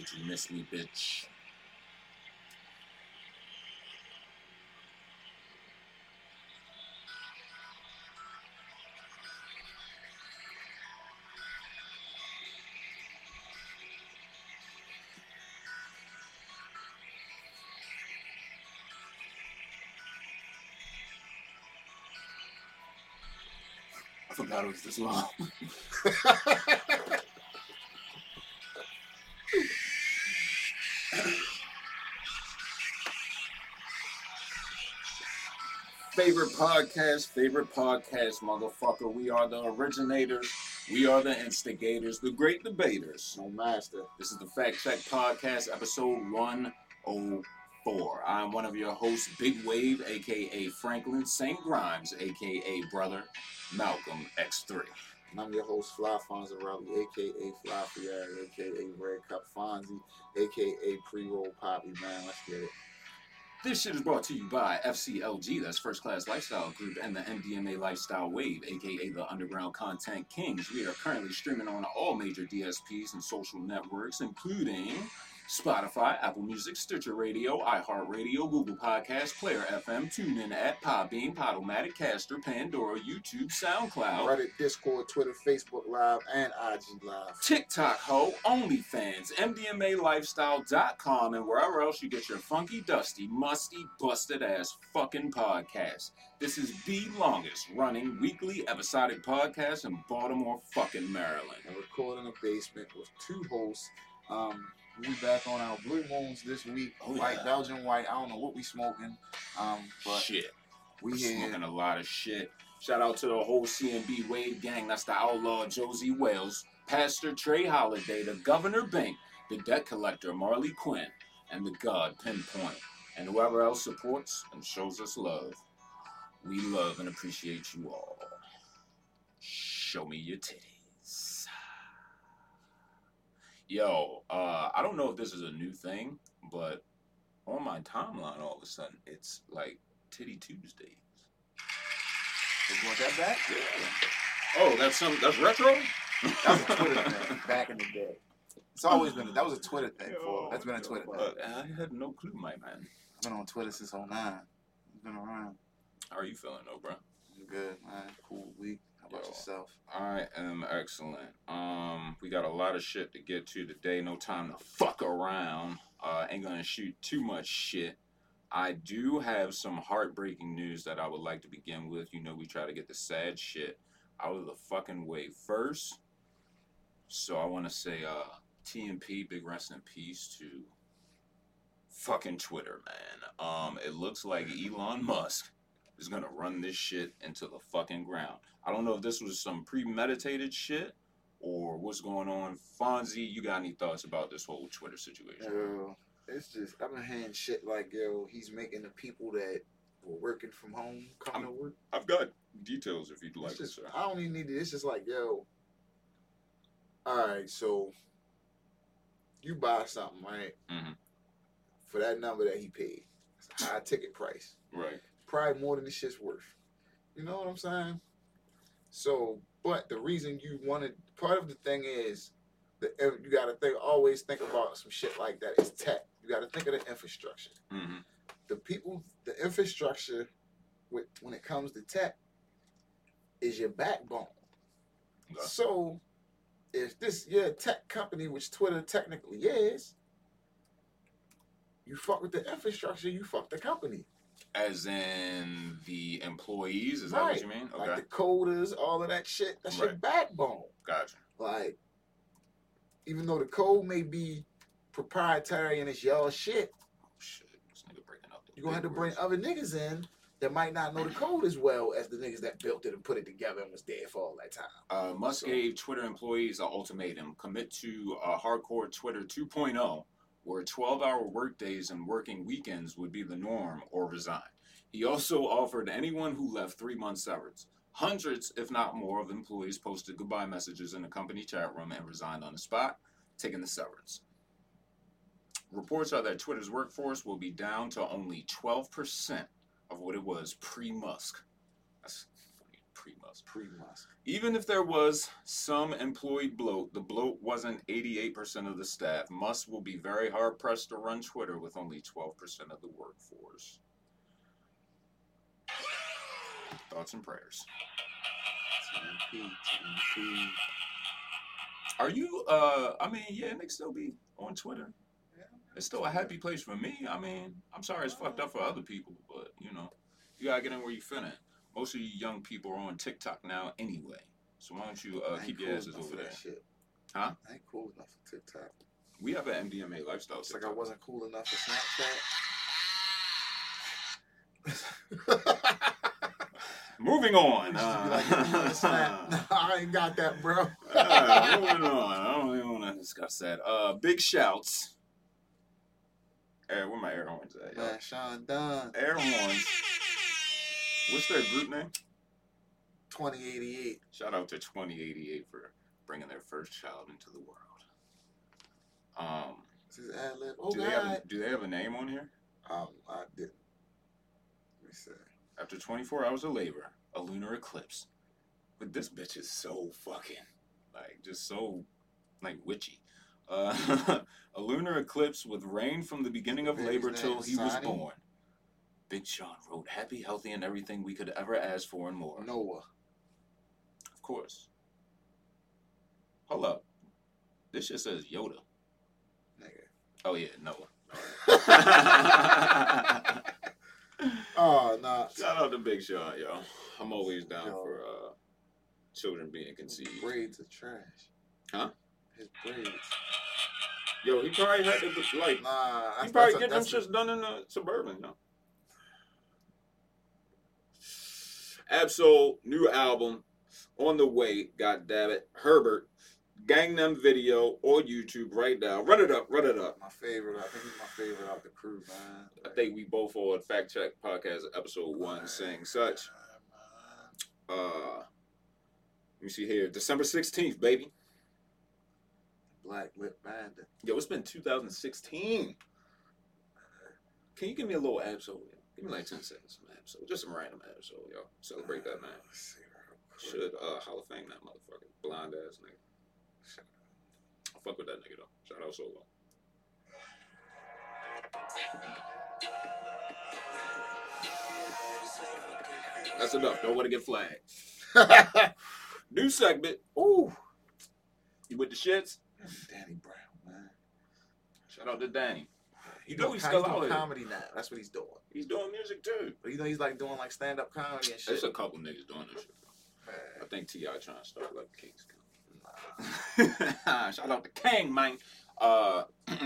Did you miss me, bitch? I forgot it was this long. favorite podcast, favorite podcast, motherfucker. We are the originators. We are the instigators, the great debaters. No master. This is the Fact Check Podcast, episode 104. I'm one of your hosts, Big Wave, aka Franklin St. Grimes, aka Brother Malcolm X3. And I'm your host, Fly Fonzarelli, aka Fly Fieri, aka Red Cup Fonzie, aka Pre Roll Poppy, man. Let's get it. This shit is brought to you by FCLG, that's First Class Lifestyle Group, and the MDMA Lifestyle Wave, aka the Underground Content Kings. We are currently streaming on all major DSPs and social networks, including Spotify, Apple Music, Stitcher Radio, iHeartRadio, Google Podcasts, Player FM, TuneIn at Podbean, Podomatic, Caster, Pandora, YouTube, SoundCloud. Reddit, Discord, Twitter, Facebook Live, and IG Live. TikTok Ho, OnlyFans, MDMALifestyle.com, and wherever else you get your funky, dusty, musty, busted ass fucking podcast. This is the longest running weekly episodic podcast in Baltimore, fucking Maryland. And recording in the basement with two hosts. Um, we back on our Blue Moons this week. Oh, white, yeah. Belgian white. I don't know what we smoking. Um, but shit. we We're here. smoking a lot of shit. Shout out to the whole CMB Wave gang. That's the outlaw Josie Wales, Pastor Trey Holiday, the Governor Bank, the debt collector Marley Quinn, and the God Pinpoint. And whoever else supports and shows us love. We love and appreciate you all. Show me your titties. Yo, uh, I don't know if this is a new thing, but on my timeline, all of a sudden, it's like Titty Tuesdays. You want that back? Yeah. Oh, that's some that's retro. That was a Twitter thing back in the day. It's always been that was a Twitter thing. For, that's been a Twitter thing. Uh, I had no clue, my man. I've been on Twitter since 09. I've been around. How are you feeling, though, bro? I'm good, man. Cool week. About Yo. yourself? I am excellent. Um, we got a lot of shit to get to today. No time to fuck around. Uh, ain't gonna shoot too much shit. I do have some heartbreaking news that I would like to begin with. You know, we try to get the sad shit out of the fucking way first. So I want to say, uh, TMP, big rest in peace to fucking Twitter, man. Um, it looks like Elon Musk is gonna run this shit into the fucking ground. I don't know if this was some premeditated shit or what's going on. Fonzie, you got any thoughts about this whole Twitter situation? Yo, it's just I've been hearing shit like yo, he's making the people that were working from home come to work. I've got details if you'd like, just, sir. I don't even need it. It's just like yo. All right, so you buy something right Mhm. for that number that he paid. It's a high ticket price. Right. Probably more than the shit's worth. You know what I'm saying? So, but the reason you wanted part of the thing is that you got to think always think about some shit like that. It's tech. You got to think of the infrastructure. hmm The people, the infrastructure, with when it comes to tech, is your backbone. Okay. So, if this you're tech company, which Twitter technically is, you fuck with the infrastructure, you fuck the company. As in the employees, is that what you mean? Okay. Like the coders, all of that shit. That's your backbone. gotcha. Like, even though the code may be proprietary and it's y'all shit, Oh shit, this nigga breaking up. you're gonna have to bring other niggas in that might not know the code as well as the niggas that built it and put it together and was there for all that time. Uh, Musk So- gave Twitter employees an ultimatum: commit to a hardcore Twitter 2.0, where 12-hour workdays and working weekends would be the norm, or resign. He also offered anyone who left three months severance. Hundreds, if not more, of employees posted goodbye messages in the company chat room and resigned on the spot, taking the severance. Reports are that Twitter's workforce will be down to only 12% of what it was pre-Musk. That's pre must. Pre must. Even if there was some employed bloat, the bloat wasn't 88% of the staff. Musk will be very hard pressed to run Twitter with only 12% of the workforce. Thoughts and prayers. TMP, TMP. Are you, uh, I mean, yeah, Nick still be on Twitter. Yeah, It's still a happy place for me. I mean, I'm sorry it's fucked up for other people, but, you know, you gotta get in where you fit in. Most of you young people are on TikTok now anyway. So why don't you uh, keep cool your asses over there? that Shit. Huh? I ain't cool enough for TikTok. We have an MDMA lifestyle. It's like I wasn't cool enough for Snapchat. Moving on. Uh, like, "You wanna snap?" No, I ain't got that, bro. uh, moving on. I don't even want to discuss that. Uh, big shouts. Air, where my air horns at? yo? Man, Sean Dunn, Air horns. What's their group name? 2088. Shout out to 2088 for bringing their first child into the world. Um, This is ad lib. Oh, do God. they have a, do they have a name on here? Um, I didn't. Let me see. After 24 hours of labor, a lunar eclipse. But this bitch is so fucking, like, just so, like, witchy. Uh, a lunar eclipse with rain from the beginning of labor till he was born. Big Sean wrote happy, healthy, and everything we could ever ask for and more. Noah. Of course. Hold up. This just says Yoda. Nigga. Oh, yeah, Noah. Oh, nah. Shout out to Big Sean, yo. I'm always down Yo. for uh, children being His conceived. braids are trash. Huh? His braids. Yo, he probably had to like. Nah, He probably get them shits done in the suburban, yo. Ab-Soul new album on the way. God damn it, Herbert. Gang'Nem video or YouTube right now. Run it up, run it up. my favorite. I think he's my favorite out the crew, man. I think we both on Fact Check Podcast episode one saying such. Uh, let me see here. December 16th, baby. Black Lip Bandit. Yo, it's been 2016. Can you give me a little Ab-Soul? Give me like 10 seconds of Ab-Soul. Just some random episode, y'all. Celebrate that man. Let's see real quick. Should uh Hall of Fame that motherfucker. Blind ass nigga. I fuck with that nigga though. Shout out Solo. That's enough. Don't want to get flagged. New segment. Ooh. You with the shits? Danny Brown, man. Shout out to Danny. You know he's he's still doing comedy now. That's what he's doing. He's doing music too. But you know he's like doing like stand up comedy and shit. There's a couple niggas doing this shit. I Man, think T.I. trying to start like King's nah. Shout out to King, man. Uh,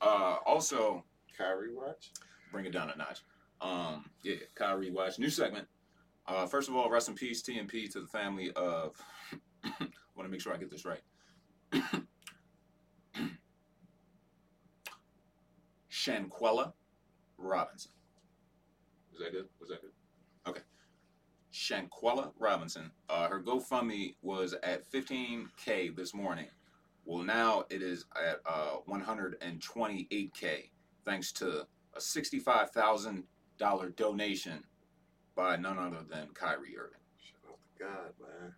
uh, also, Kyrie watch. bring it down a notch. Um, yeah, Kyrie watch new segment. Uh, first of all, rest in peace, TMP to the family of. I want to make sure I get this right. Shanquella Robinson. Was that good? Was that good? Okay. Shanquella Robinson. Uh, her GoFundMe was at 15k this morning. Well, now it is at uh, 128k, thanks to a $65,000 donation by none other than Kyrie Irving. Shout out to God, man.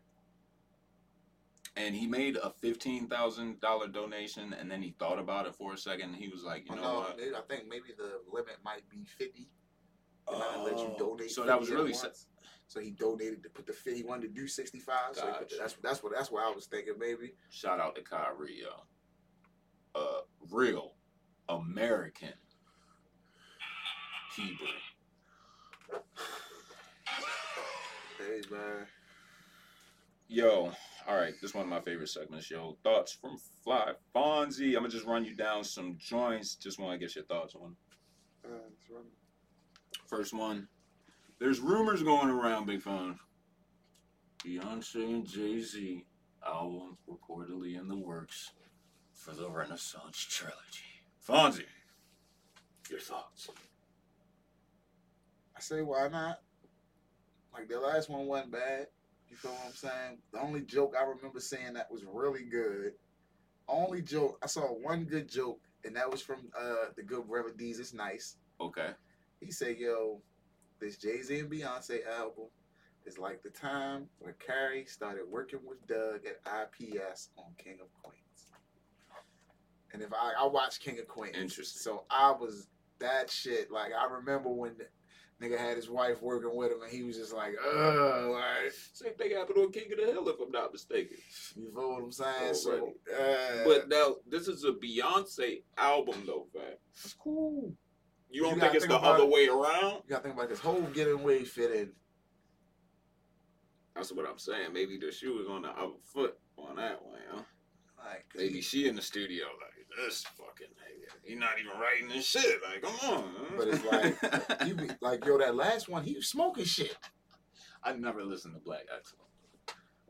And he made a $15,000 donation, and then he thought about it for a second. And he was like, you Oh, know no, what? I think maybe the limit might be fifty. They're not gonna let you Oh, donate. So that was really So he donated to put the fit. He wanted to do sixty five. So the- that's that's what that's what I was thinking. Maybe. shout out to Kyrie, yo. Uh, real American Hebrew. Hey man. Yo, all right, this is one of my favorite segments, yo. Thoughts from Fly Fonzie. I'm gonna just run you down some joints. Just want to get your thoughts on. Uh. First one. There's rumors going around, Big Fun. Beyonce and Jay Z album reportedly in the works for the Renaissance trilogy. Fonzie, your thoughts? I say why not? Like the last one wasn't bad. You feel what I'm saying? The only joke I remember saying that was really good. Only joke I saw one good joke, and that was from uh the good brother D's. It's nice. Okay. He said, "Yo, this Jay Z and Beyonce album is like the time when Carrie started working with Doug at IPS on King of Queens. And if I, I watched King of Queens, Interesting. So I was that shit. Like I remember when nigga had his wife working with him, and he was just like, ugh, like Same thing happened on King of the Hill, if I'm not mistaken. you feel what I'm saying? So, uh, But now this is a Beyonce album, though, man. it's cool. You don't You think it's think the about other way around? You gotta think about this whole getting way fit in. That's what I'm saying. Maybe the shoe was on the other foot on that one, huh? Like, Maybe she in the studio like this fucking nigga. He not even writing this shit. Like, come on. man. But it's like, you be like, yo, that last one, he was smoking shit. I never listened to Black Excellent.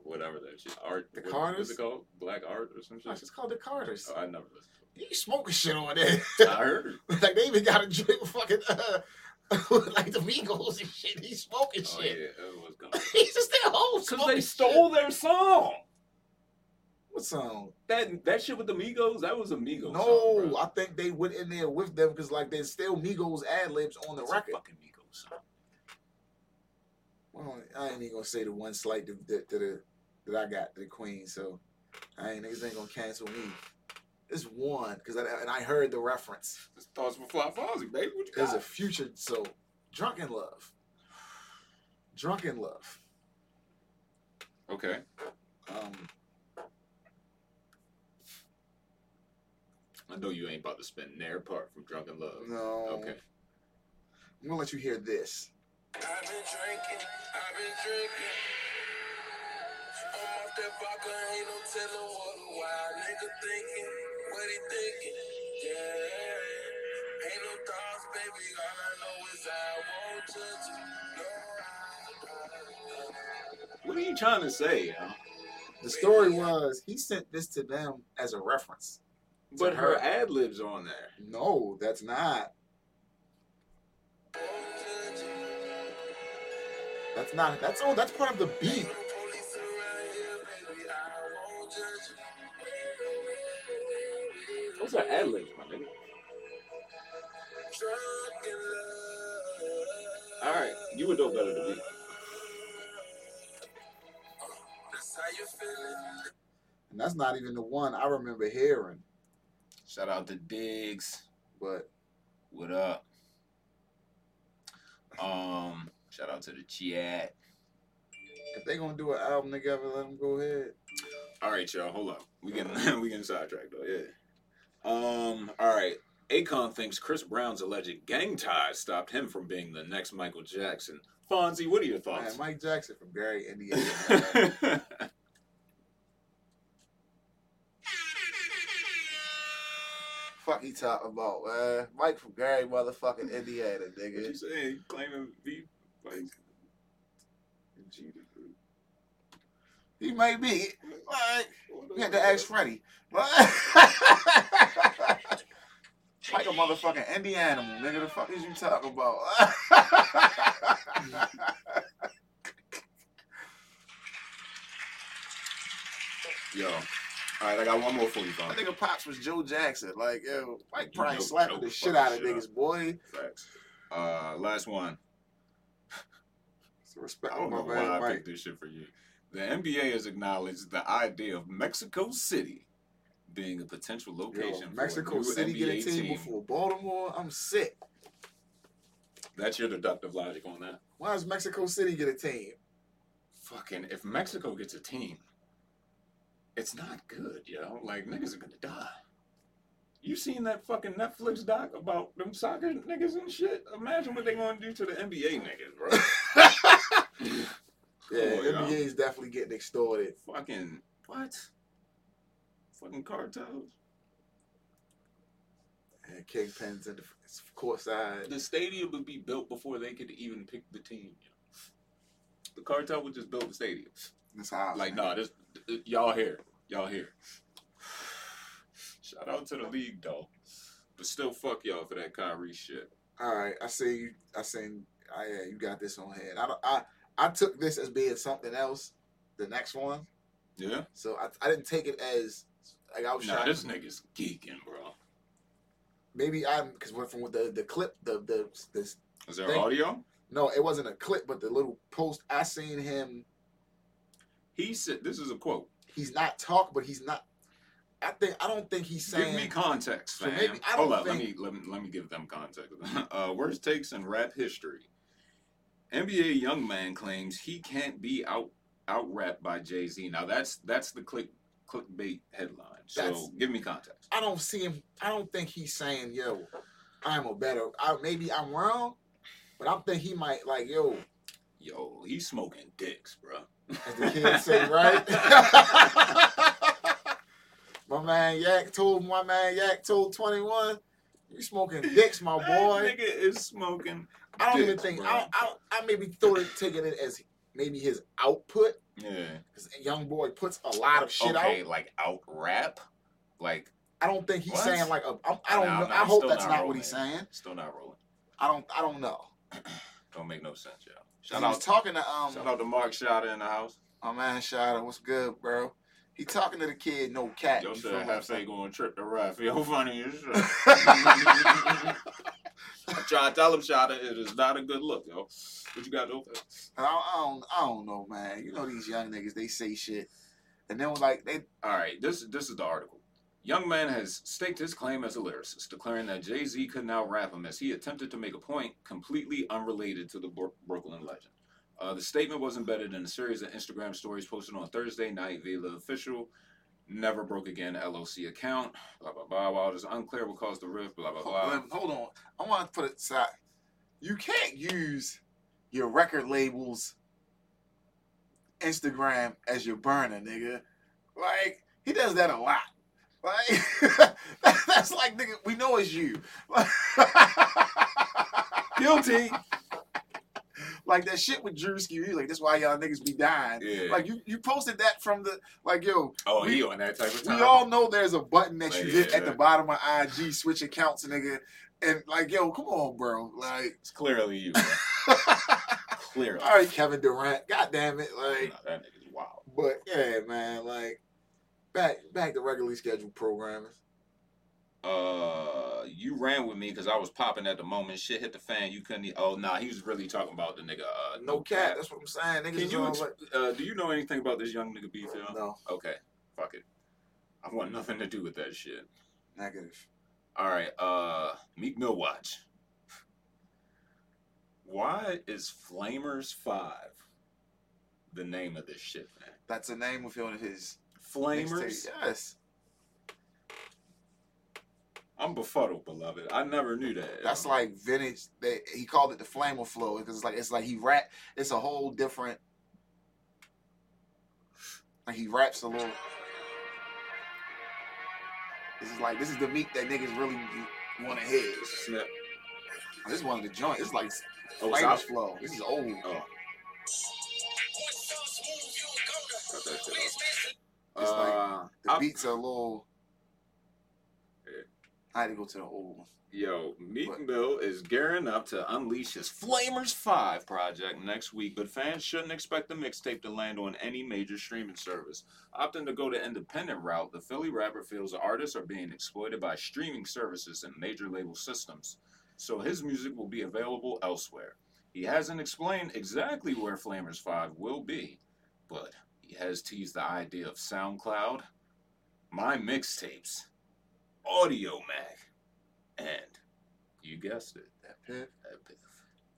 Whatever that shit. Art. The what- Carters? What's it called? Black Art or some shit? it's called the Carters. Oh, I never listened He smoking shit on there. I heard like they even got a drink with fucking uh, like the Migos and shit. He's smoking Oh, shit. yeah. It was gonna. He's just there whole Because they shit. stole their song. What song? That that shit with the Migos, that was a Migos No, song. I think they went in there with them because like there's still Migos ad libs on the It's record. fucking Migos song. Well, I ain't even gonna say the one slight that, that, that, uh, that I got to the Queen, so I ain't niggas ain't gonna cancel me. It's one because I and I heard the reference. It's thoughts for Fly Fozzy, baby. What you There's got? a future. So, Drunk in Love. Drunken love. okay. Um, I know you ain't about to spend their part from Drunk in Love. no. Okay. I'm gonna let you hear this. I've been drinking, I've been drinking. I'm off that vodka, ain't no telling what a wild nigga thinking. What he thinking? Yeah. Ain't no thoughts, baby. All I know is I won't judge you. No, What are you trying to say, yo? The story was he sent this to them as a reference. But her her. ad libs on there. No, that's not. That's not. That's oh, that's part of the beat. Ain't no police around here, baby. I won't judge you. Those are ad libs, my nigga. Drunk in love. All right, you would know better than me. That's how you feeling. And that's not even the one I remember hearing. Shout out to Diggs. What? What up? Um, shout out to the chat. if they gonna do an album together, let them go ahead. All right, y'all. Hold up. We getting we getting sidetracked though. Yeah. Um. All right. Akon thinks Chris Brown's alleged gang ties stopped him from being the next Michael Jackson. Fonzie, what are your Man, thoughts? Mike Jackson from Gary, Indiana. man. Fuck he talking about, man? Mike from Gary, motherfucking Indiana, what you nigga. saying? Claiming beef? Like, cheated? He may be. Like, we had to ask Freddie. Mike a motherfucking Indiana, nigga. The fuck is you talking about? Yo. All right, I got one more for you, I Fonzie. think Pops was Joe Jackson. Like, yo, Mike probably Joe- slapping the shit out of shit niggas, boy. Facts. Uh, last one. Respect I don't my know why man, I Mike. picked this shit for you. The NBA has acknowledged the idea of Mexico City being a potential Yo, location Mexico for new City NBA get a team, team. before Baltimore. I'm sick. That's your deductive logic on that. Why does Mexico City get a team? Fucking, if Mexico gets a team, it's not good, yo. Like niggas are gonna die. You seen that fucking Netflix doc about them soccer niggas and shit? Imagine what they gonna do to the NBA niggas, bro. Yeah, Come on, yo. NBA is definitely getting extorted. Fucking what? Fucking cartels. And Kingpins and the court side. The stadium would be built before they could even pick the team. The cartel would just build the stadium. That's how. Like, nah, this y'all here, y'all here. Shout out to the league though, but still, fuck y'all for that Kyrie shit. All right, I see you. I seen. I ah, yeah, you got this on hand. I don't. I I took this as being something else. The next one, Yeah, so I, I didn't take it as like I was nah, trying. this nigga's geeking, bro. Maybe I'm because we're from the the clip the the this Is there Thank- audio? No, it wasn't a clip, but the little post I seen him. He said, "This is a quote. He's not talk, but he's not. I think I don't think he's saying. Give me context, So fam. maybe- I Hold up, let me let me let me give them context. uh, worst takes in rap history. NBA young man claims he can't be out out rapped by Jay Z. Now that's that's the click clickbait headline. So That's- give me context. I don't see him. I don't think he's saying, "Yo, I'm a better." I, maybe I'm wrong, but I'm think he might like, "Yo," Yo, he's smoking dicks, bro. As the kids say, right? my man Yak told my man Yak told 21, "You smoking dicks, my boy. That boy." nigga is smoking. I don't even think. I, I I maybe thought it taking it as maybe his output Yeah. because young boy puts a lot of shit okay, out. like out rap, like I don't think he's What? saying like a. I don't Nah, know. I'm I hope that's not not what he's saying. still not rolling. I don't. I don't know. Don't make no sense, yo. Shout Shout he was out, talking to um. shout out to Mark Shotta in the house. My man Shada, what's good, bro? He talking to the kid, no cat. Yo said have say going trip to rap. Yo, funny as shit. Trying to tell him, Shotta, it is not a good look, yo. What you got to do? I I don't, I don't know, man. You know these young niggas, they say shit, and then like they, All right, this this is the article. Young man has staked his claim as a lyricist, declaring that Jay Z couldn't out rap him as he attempted to make a point completely unrelated to the Bro- Brooklyn legend. Uh, the statement was embedded in a series of Instagram stories posted on Thursday night via the official Never Broke Again LLC account. Blah blah blah. While it is unclear what caused the rift, blah blah blah. hold on. I want to put it aside. You can't use your record labels Instagram as your burner, nigga. Like he does that a lot. Like that's like nigga, we know it's you. Guilty. like that shit with Drewski. He's like, that's why y'all niggas be dying. Yeah. Like you, you posted that from the like, yo, oh, we- he on that type of time. we all know there's a button that you Yeah, hit at yeah. the bottom of IG, switch accounts, nigga. And like, yo, come on, bro. Like, It's clearly you. Clearly. all right, Kevin Durant. God damn it. Like, that nigga's wild. but yeah, man. Like, back back to regularly scheduled programming. Uh, you ran with me because I was popping at the moment. Shit hit the fan. You couldn't. e- Oh, nah, he was really talking about the nigga. Uh, No cap. That's what I'm saying. Niggas Can you? Ex- like, uh, do you know anything about this young nigga beef? yo? no Okay, fuck it. I want nothing to do with that shit. negative. All right. Uh, Meek Mill watch. Why is Flamers Five the name of this shit, man? That's the name of his Flamers. Yes. I'm befuddled, beloved. I never knew that. That's like vintage. They, he called it the flamer flow because it's like it's like he rap. It's a whole different. Like he raps a little. This is like this is the meat that niggas really want to hear. Snap. This is one of the joints. It's like Oh, it's flamer's flow. This is old. Oh, cut that shit off. It's like Uh, the I- beats are a little. Yeah. I had to go to the old one. Yo, Meek? Mill is gearing up to unleash his Flamers 5 project next week, but fans shouldn't expect the mixtape to land on any major streaming service. Opting to go the independent route, the Philly rapper feels artists are being exploited by streaming services and major label systems, so his music will be available elsewhere. He hasn't explained exactly where Flamers 5 will be, but has teased the idea of SoundCloud, My Mixtapez, Audio Mac, and you guessed it, DatPiff. that piff.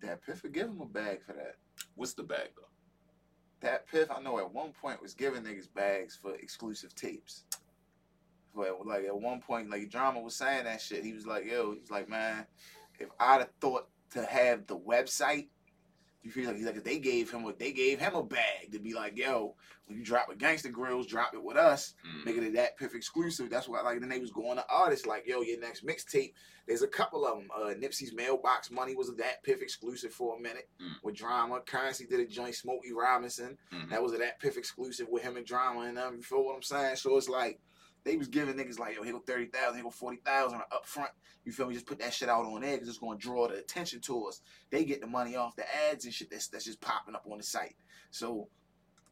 DatPiff. would give him a bag for that. What's the bag though? DatPiff. I know at one point was giving niggas bags for exclusive tapes. But like at one point, like drama was saying that shit. He was like, "Yo," he's like, "Man, if I'd have thought to have the website." You feel like he's like they gave him what they gave him a bag to be like, yo, when you drop a Gangster Grills, drop it with us. Mm. make it DatPiff exclusive. That's why like then they was going to artists like, yo, your next mixtape. There's a couple of them. Uh, Nipsey's mailbox money was a DatPiff exclusive for a minute Mm. with drama. Currency did a joint. Smokey Robinson Mhm. that was a DatPiff exclusive with him and drama and um. You feel what I'm saying? So it's like they was giving niggas like, yo, here go thirty thousand, here go forty thousand up front. You feel me? Just put that shit out on there because it's gonna draw the attention to us. They get the money off the ads and shit that's that's just popping up on the site. So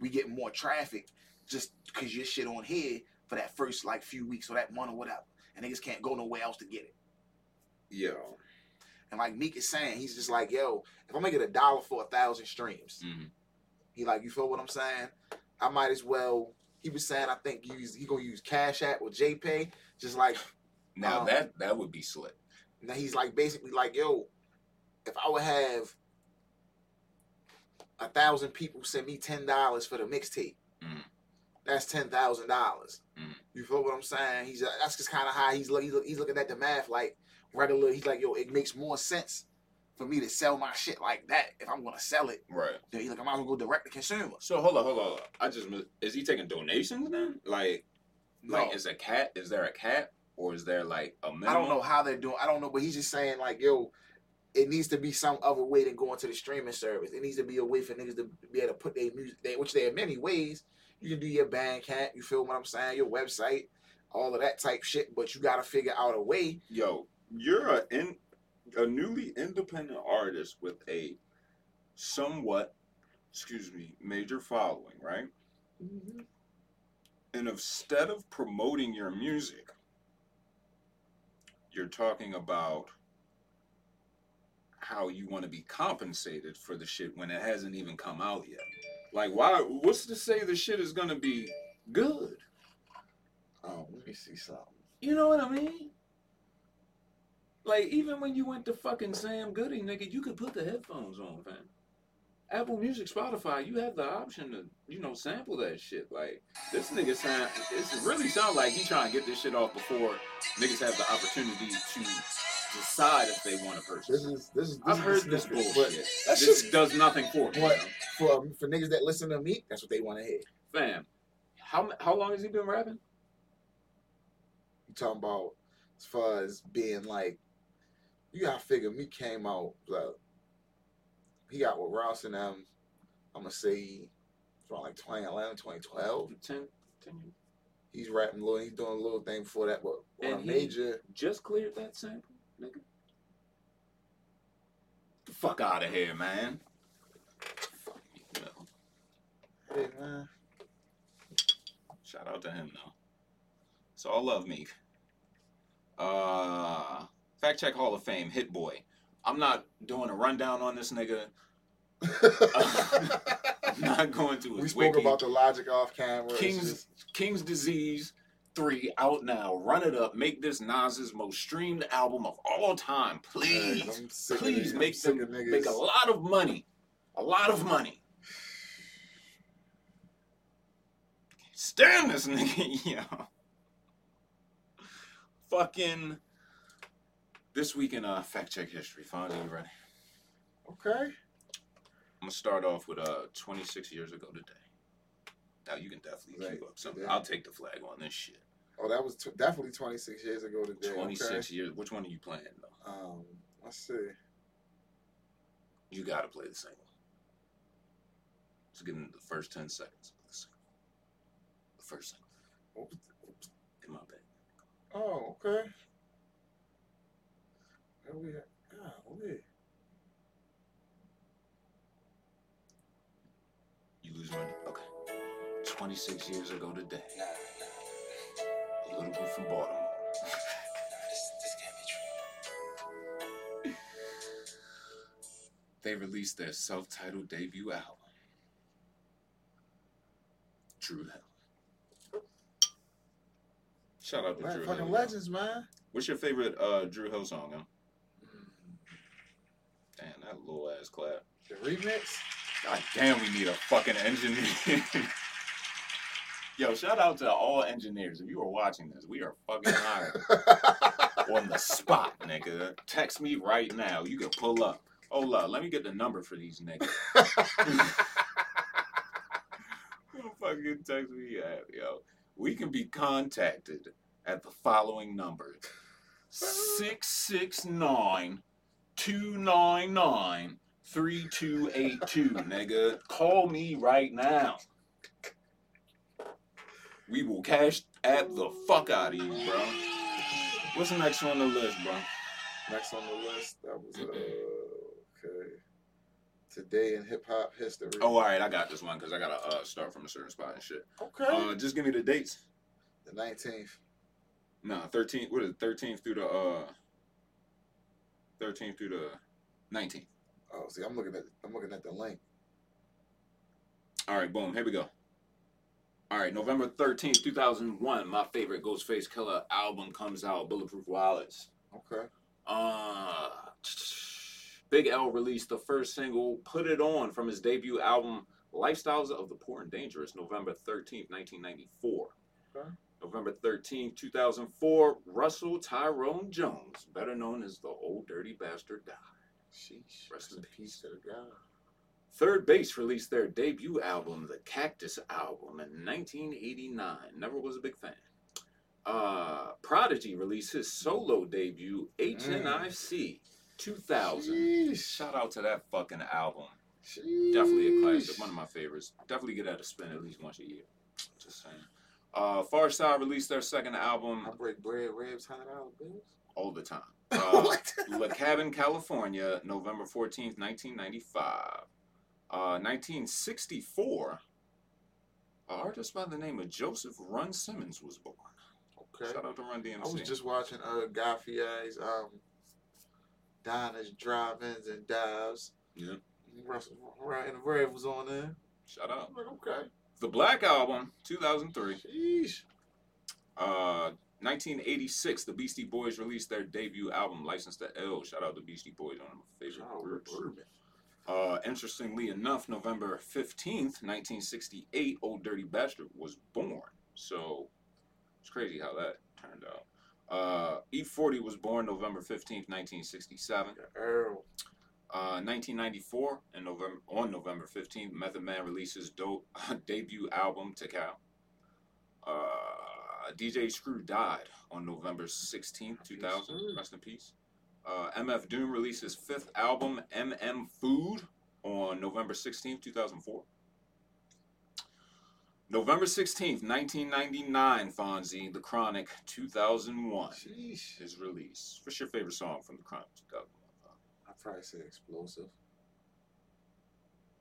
we get more traffic just because your shit on here for that first like few weeks or that month or whatever. And niggas can't go nowhere else to get it. Yo, And like Meek is saying, he's just like, yo, if I make it a dollar for a thousand streams, Mhm. he like, you feel what I'm saying? I might as well. He was saying, I think use he gonna use Cash App or JPay, just like Now Um, that that would be slick. now he's like basically like, yo, if I would have a thousand people send me ten dollars for the mixtape, Mhm. that's ten thousand dollars. Mhm. You feel what I'm saying? He's uh, that's just kind of how he's look, he's, look, he's looking at the math like regular. He's like, yo, it makes more sense for me to sell my shit like that if I'm gonna sell it. Right. Then he's like, I might as well go direct to consumer. So hold on, hold on. I just is he taking donations then? Like, like is a cat? Is there a cat or is there like a minimum? I don't know how they're doing. I don't know, but he's just saying like, yo, it needs to be some other way than going to the streaming service. It needs to be a way for niggas to be able to put their music, there, which there are many ways. You can do your Bandcamp, you feel what I'm saying, your website, all of that type shit. But you got to figure out a way. Yo, you're a in a newly independent artist with a somewhat, excuse me, major following, right? Mm-hmm. And instead of promoting your music, you're talking about how you want to be compensated for the shit when it hasn't even come out yet. Like, why? What's to say the shit is gonna be good? Oh, let me see something. You know what I mean? Like, even when you went to fucking Sam Goody, nigga, you could put the headphones on, fam. Apple Music, Spotify, you have the option to, you know, sample that shit. Like, this nigga sound, it really sound like he trying to get this shit off before niggas have the opportunity to decide if they want to purchase. This is this is. I've is heard this bullshit. But that's this just does nothing for me. What? for um, for niggas that listen to me. That's what they want to hear. Fam, how how long has he been rapping? You talking about as far as being like, you gotta figure me came out. Like, he got with Ross and them. I'm gonna say from like 2011, 2012. 10, 10 years. He's rapping little. He's doing a little thing before that, but on a he- major. just cleared that sample, nigga. The fuck out of here, man. Fuck you, Mel. Hey man, Shout out to him though. So all love Meek. Uh, fact check Hall of Fame, Hit Boy. I'm not doing a rundown on this nigga. I'm not going to we spoke wiki. about the logic off camera. King's just- King's Disease 3 out now. Run it up. Make this Nas's most streamed album of all time. Please. Of Please make them make a lot of money. A lot of money. Stand this nigga, yo. Fucking this week in uh, fact check history. Fonzie, you ready? Okay. I'm gonna start off with uh 26 years ago today. Now you can definitely Right, keep up something. yeah. I'll take the flag on this shit. Oh, that was t- definitely 26 years ago today. 26 Okay. years. Which one are you playing though? Um, let's see. You gotta play the single. Let's get into the first 10 seconds of the single. The first single. Oops. In my bed. Oh, okay. Where we at? Ah. You lose money. Okay. 26 years ago today. A little bit from Baltimore. This, this can't be true. they released their self-titled debut album. Dru Hill. Shout out to Man, Dru fucking Hill. legends, man. What's your favorite uh, Dru Hill song? Huh? Little ass clap. The remix. God damn, we need a fucking engineer. Yo, shout out to all engineers. If you are watching this, we are fucking hired on the spot, nigga. Text me right now. You can pull up. Hold up, let me get the number for these niggas. Who fucking text me at, yo? We can be contacted at the following number 669 299 3282, nigga. Call me right now. We will cash at the fuck out of you, bro. What's the next one on the list, bro? Next on the list, that was uh, okay. Today in hip hop history. Oh, all right, I got this one because I gotta uh, start from a certain spot and shit. okay. Uh, just give me the dates. the nineteenth. Nah, 13th. What is it? 13th through the uh 13th through the 19th. Oh, see, I'm looking at I'm looking at the link. All right, boom. Here we go. All right, November 13th, 2001, my favorite Ghostface Killah album comes out, Bulletproof Wallets. Okay. Uh, Big L released the first single, Put It On, from his debut album, Lifestyles of the Poor and Dangerous, November 13th, 1994. Okay. November 13th, 2004, Russell Tyrone Jones, better known as the Old Dirty Bastard, died. Sheesh. Rest in peace to the guy. Third Bass released their debut album, the Cactus Album, in 1989. Never was a big fan. Uh, Prodigy released his solo debut, HNIC, 2000. Sheesh. Shout out to that fucking album. Sheesh. Definitely a classic, one of my favorites. Definitely get out to spin at least once a year. Just saying. Uh, Pharcyde released their second album I break bread, ribs, hundred dollar bills. all the time. Uh, what? Labcabincalifornia, November 14th, 1995. Uh, 1964, an artist by the name of Joseph Run Simmons was born. Okay. Shout out to Run DMC. I was just watching uh Guy Fieri's um diners, drive-ins, and dives. Yeah. Russell, right, and the Brave was on there. Shout out. Like, okay. The Black Album, 2003. Sheesh. Uh, 1986, the Beastie Boys released their debut album, License to Ill. Shout out to the Beastie Boys, one of my favorite out groups. Uh, interestingly enough, November 15th, 1968, Old Dirty Bastard was born. So it's crazy how that turned out. Uh, E40 was born November 15th, 1967. Earl. Uh, 1994, and November on November 15th, Method Man releases dope debut album Tical. Uh, DJ Screw died on November 16th, 2000. Rest in peace. Uh, MF Doom releases fifth album MM Food on November 16th, 2004. November 16th, 1999, Fonzie, The Chronic 2001 Sheesh. is released. What's your favorite song from The Chronic 2001? Probably say Xplosive.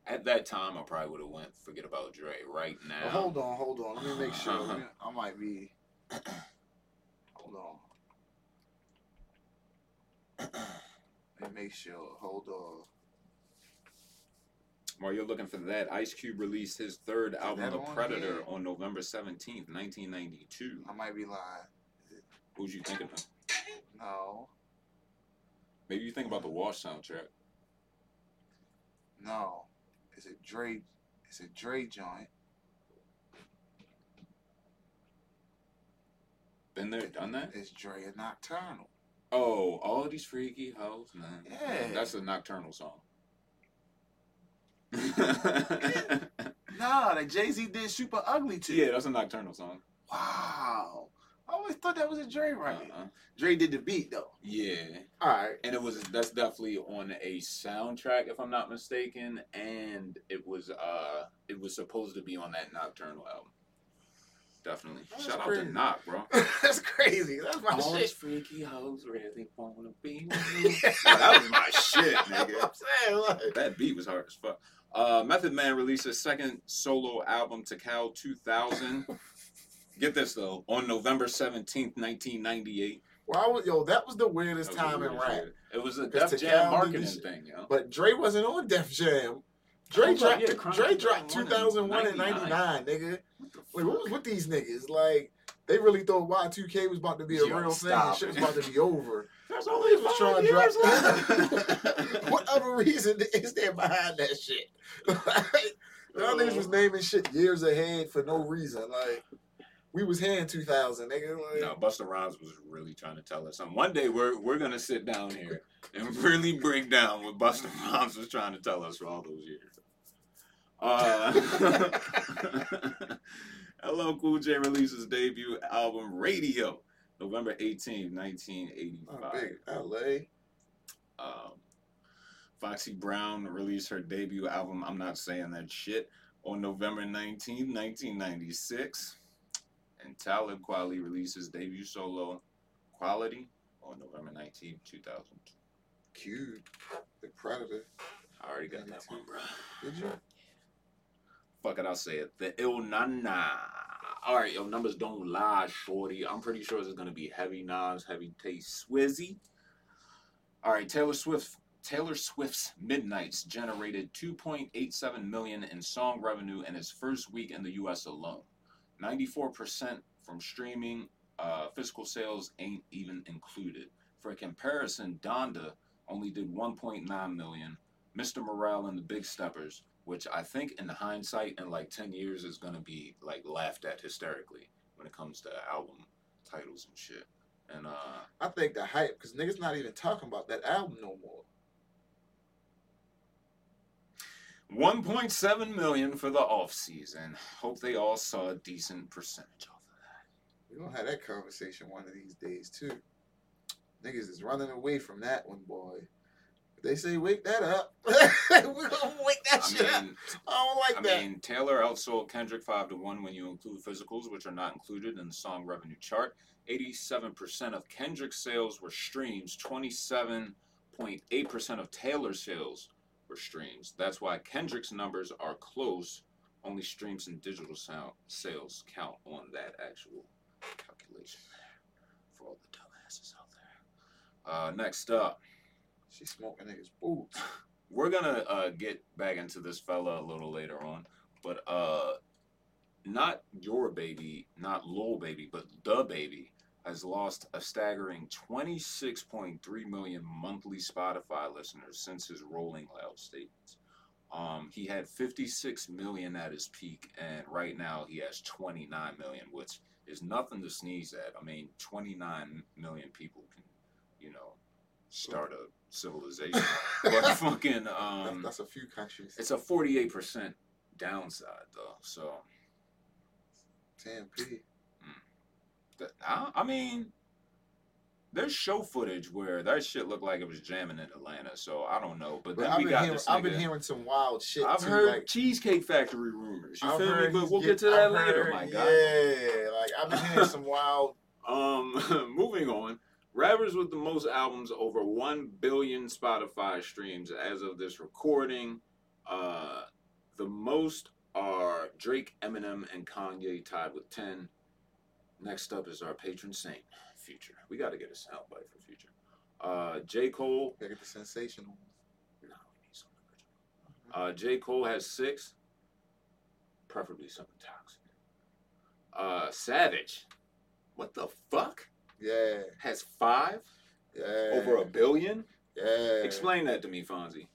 At that time, I probably would have went Forget About Dre. Right now, Well, hold on, hold on. Let me make sure. Let me- I might be. hold on. Let me make sure. Hold on. while you're looking for that, Ice Cube released his third album, The Predator, on November 17th, 1992. I might be lying. Who's you thinking of? No. Maybe you think about the Wash soundtrack. No. It's a Dre. It's a Dre joint. Been there, done that? It's Dre and Knoc-turn'al. Oh, all these freaky hoes, man. Yeah. That's a Knoc-turn'al song. Nah, that Jay Z did Super Ugly too. yeah, that's a Knoc-turn'al song. Wow. I always thought that was a Dre right. Uh-uh. Dre did the beat though. Yeah. All right. and it was that's definitely on a soundtrack if i'm not mistaken and it was uh it was supposed to be on that Knoc-turn'al album definitely That's shout out to knock bro That's crazy. That's my all shit. these freaky hoes really wanna be with you. That was my shit nigga I'm saying, like, that beat was hard as fuck uh method man released his second solo album Tical 2000 get this though on november 17th 1998 why would yo? That was the weirdest was time the in rap. it was a def jam marketing this- thing yo But Dre wasn't on Def Jam. Dre Oh, dropped. yeah, Dre dropped 2001 and 99, 99, nigga. What Wait, what was with these niggas? Like, they really thought Y2K was about to be a Yo, real thing. stop Shit was about to be over. There's All only they was five trying to years drop. what other reason is there behind that shit? like, y'all niggas oh. was naming shit years ahead for no reason. Like, we was here in 2000, nigga. Like, No, Busta Rhymes was really trying to tell us something. One day we're we're gonna sit down here and really break down what Busta Rhymes was trying to tell us for all those years. Uh, LL Cool J releases debut album Radio, November 18, oh, 1985. big LA. Um, Foxy Brown released her debut album, I'm Not Saying That Shit, on November 19, 1996. And Talib Kweli released his debut solo, Quality, on November 19, 2002. Cube. The Predator. I already got that one, bro. Did you? Fuck it, I'll say it. The Ill Na Na. All right, yo, numbers don't lie, shorty. I'm pretty sure it's gonna be heavy Nas, heavy taste, Swizzy. All right, Taylor Swift. Taylor Swift's Midnights generated 2.87 million in song revenue in its first week in the U.S. alone. 94% from streaming. Uh, physical sales ain't even included. For comparison, Donda only did 1.9 million. Mr. Morale and the Big Steppers, which I think in the hindsight in like 10 years is gonna be like laughed at hysterically when it comes to album titles and shit. And uh I think the hype, because niggas not even talking about that album no more. 1.7 million for the off season. Hope they all saw a decent percentage off of that. We're gonna have that conversation one of these days too. Niggas is running away from that one, boy. If they say wake that up, we're gonna wake that I shit up. I don't like I that. mean, Taylor outsold Kendrick five to one when you include physicals, which are not included in the song revenue chart. Eighty-seven percent of Kendrick's sales were streams. Twenty-seven point eight percent of Taylor's sales were streams. That's why Kendrick's numbers are close. Only streams and digital sound sales count on that actual calculation there for all the dumbasses out there. Uh, next up. She's smoking niggas boots. we're gonna uh, get back into this fella a little later on, but uh, not your baby, not Lil Baby, but the baby has lost a staggering 26.3 million monthly Spotify listeners since his Rolling Loud statements. Um, he had 56 million at his peak, and right now he has 29 million, which is nothing to sneeze at. I mean, 29 million people can, you know, start a civilization. but fucking, um, that's, that's a few countries. it's a 48% downside though. So, 10p. th- I, I mean, there's show footage where that shit looked like it was jamming in Atlanta. So I don't know. But then I've we been, got hearing, this I've been hearing some wild shit. I've too, heard like, Cheesecake Factory rumors. You I've feel me? But we'll get to I've that later, heard- my guy. Yeah, like I've been hearing some wild. Um, moving on. Rappers with the most albums over 1 billion Spotify streams as of this recording. Uh, the most are Drake, Eminem, and Kanye tied with 10. Next up is our patron saint, Future. We got to get a soundbite for Future. Uh, J. Cole. Gotta get the sensational. No, we need something original. Uh, J. Cole has six, preferably something toxic. Uh, Savage. What the fuck? Yeah, Has five? yeah. Over a billion? Yeah. Explain that to me, Fonzie.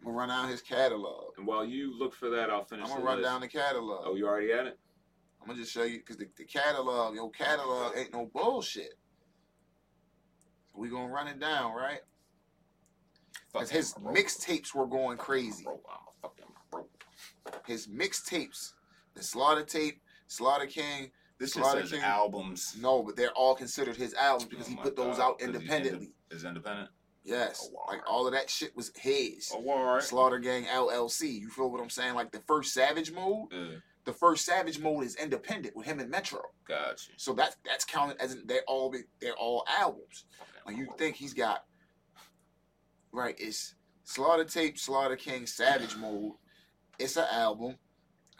I'm gonna run down his catalog. And while you look for that, I'll finish I'm gonna run list. down the catalog. Oh, you already at it? I'm gonna just show you because the, the catalog, your catalog ain't no bullshit. So we gonna run it down, right? Because his mixtapes were going crazy. Broke, I'm a fucking broke. His mixtapes, the Slaughter tape, Slaughter King, This Slaughter King. albums. No, but they're all considered his albums because Oh he put those God, out 'cause he's independently. Is independent? Yes, Oh, wow. like all of that shit was his. Oh, right. Slaughter Gang LLC. You feel what I'm saying? Like the first Savage mode, Yeah, the first Savage mode is independent with him and Metro. got you. So that's that's counted as they're all they're all albums. Like you think he's got right? It's Slaughter Tape, Slaughter King, Savage Mode. It's an album.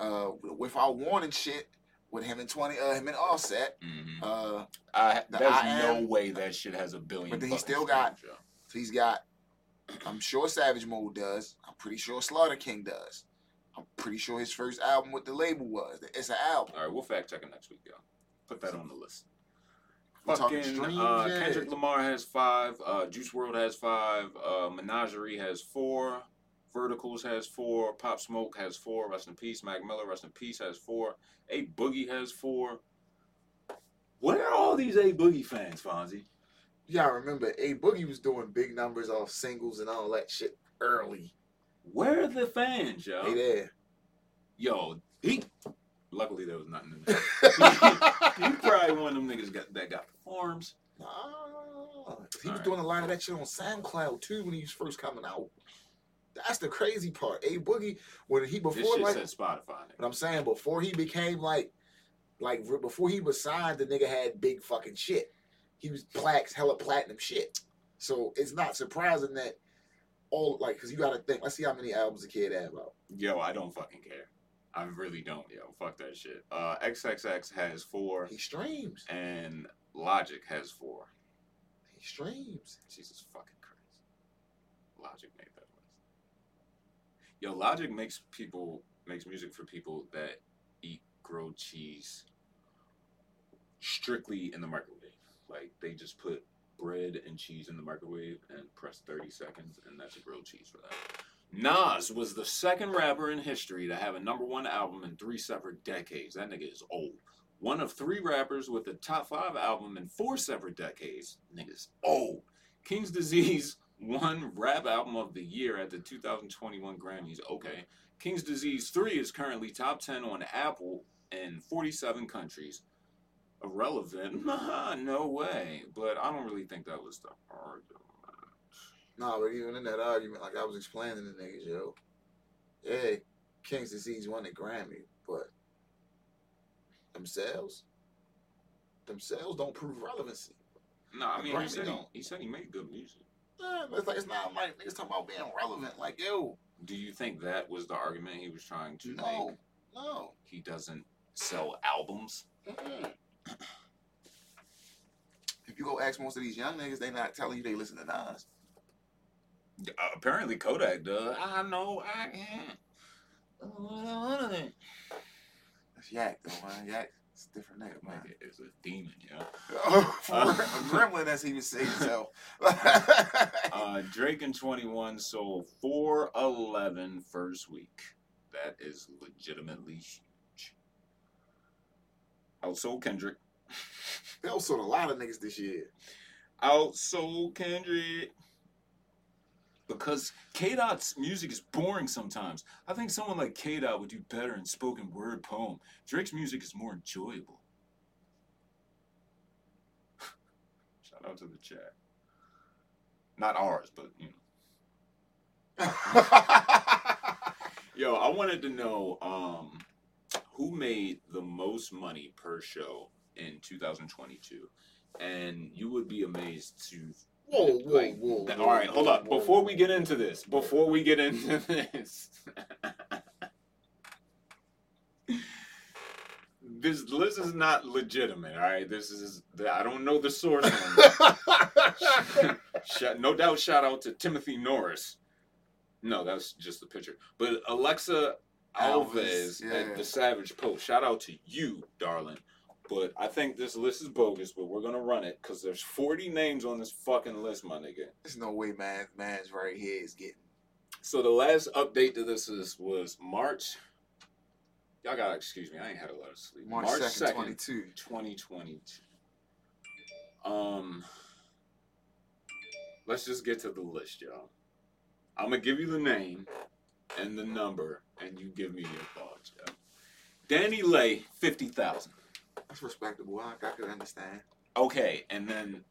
Uh, without warning shit with him and twenty, uh, him and Offset. Mhm. Uh, I, the there's I no Am- way that shit has a billion. But then he still got- he's got. I'm sure Savage Mode does. I'm pretty sure Slaughter King does. I'm pretty sure his first album with the label was. It's an album. All right, we'll fact check it next week, yo. Put that on the list. We're Fucking streams, uh, yeah. Kendrick Lamar has five. Uh, Juice WRLD has five. Uh, Menagerie has four. Verticals has four. Pop Smoke has four. Rest in peace. Mac Miller, rest in peace, has four. A Boogie has four. Where are all these A Boogie fans, Fonzie? Yeah, I remember A Boogie was doing big numbers off singles and all that shit early. Where are the fans, yo? Hey there. Yo, he. Luckily, there was nothing in there. he probably one of them niggas got, that got the forms. Nah, he was Alright. doing a lot of that shit on SoundCloud too when he was first coming out. That's the crazy part. A Boogie when he before like said Spotify. But I'm saying before he became like, like before he was signed, the nigga had big fucking shit. He was plaques, hella platinum shit. So it's not surprising that all like, cause you got to think. Let's see how many albums the kid had out. Yo, I don't fucking care. I really don't, yo. Fuck that shit. Uh, XXX has four, He streams. and Logic has four. He streams. Jesus fucking Christ. Logic made that list. Yo, Logic makes people makes music for people that eat grilled cheese strictly in the microwave. Like they just put bread and cheese in the microwave and press 30 seconds, and that's a grilled cheese for that. Nas was the second rapper in history to have a number one album in three separate decades. That nigga is old. One of three rappers with a top five album in four separate decades. Nigga's old. King's Disease won Rap Album of the Year at the 2021 Grammys. Okay. King's Disease 3 is currently top 10 on Apple in 47 countries. Irrelevant? no way. But I don't really think that was the argument. No, but even in that argument, like I was explaining to the niggas, yo, yeah, King's Disease won the Grammy, but themselves, themselves don't prove relevancy. No, I mean, he said he, he said he made good music. Yeah, but it's like it's not like niggas talking about being relevant. Like, yo, Do you think that was the argument he was trying to no, make? no. He doesn't sell albums. Mm-mm. If you go ask most of these young niggas, they not telling you they listen to Nas. Uh, apparently Kodak does. I know I can't. That's Yak though, man. Yak, it's a different nigga, man. Nigga is a demon, yeah. Oh, a gremlin, as he would say himself. Uh, Drake and 21 sold 411 first week. That is legitimately. Outsold Kendrick. they also a lot of niggas this year. Outsold Kendrick. Because K Dot's music is boring sometimes. I think someone like K Dot would do better in spoken word poem. Drake's music is more enjoyable. Shout out to the chat. Not ours, but you know. Yo, I wanted to know um, who made the most money per show in 2022, and you would be amazed to. whoa, whoa, like, whoa, that- whoa, all right, hold whoa, up. whoa, Before we get into this, before we get into this, this list is not legitimate. All right, this is I don't know the source. on it. Shout- no doubt, shout out to Timothy Norris. No, that's just the picture. But Alexa Alves Alves, yeah. at the Savage Post. Shout out to you, darling. But I think this list is bogus, but we're gonna run it because there's 40 names on this fucking list, my nigga. There's no way, man. Man's right here is getting. So the last update to this is was March. Y'all gotta excuse me, I ain't had a lot of sleep. March second, twenty two. 2022. Um, let's just get to the list, y'all. I'm gonna give you the name and the number, and you give me your thoughts. Yeah. DaniLeigh, fifty thousand. That's respectable. I, I could understand. Okay, and then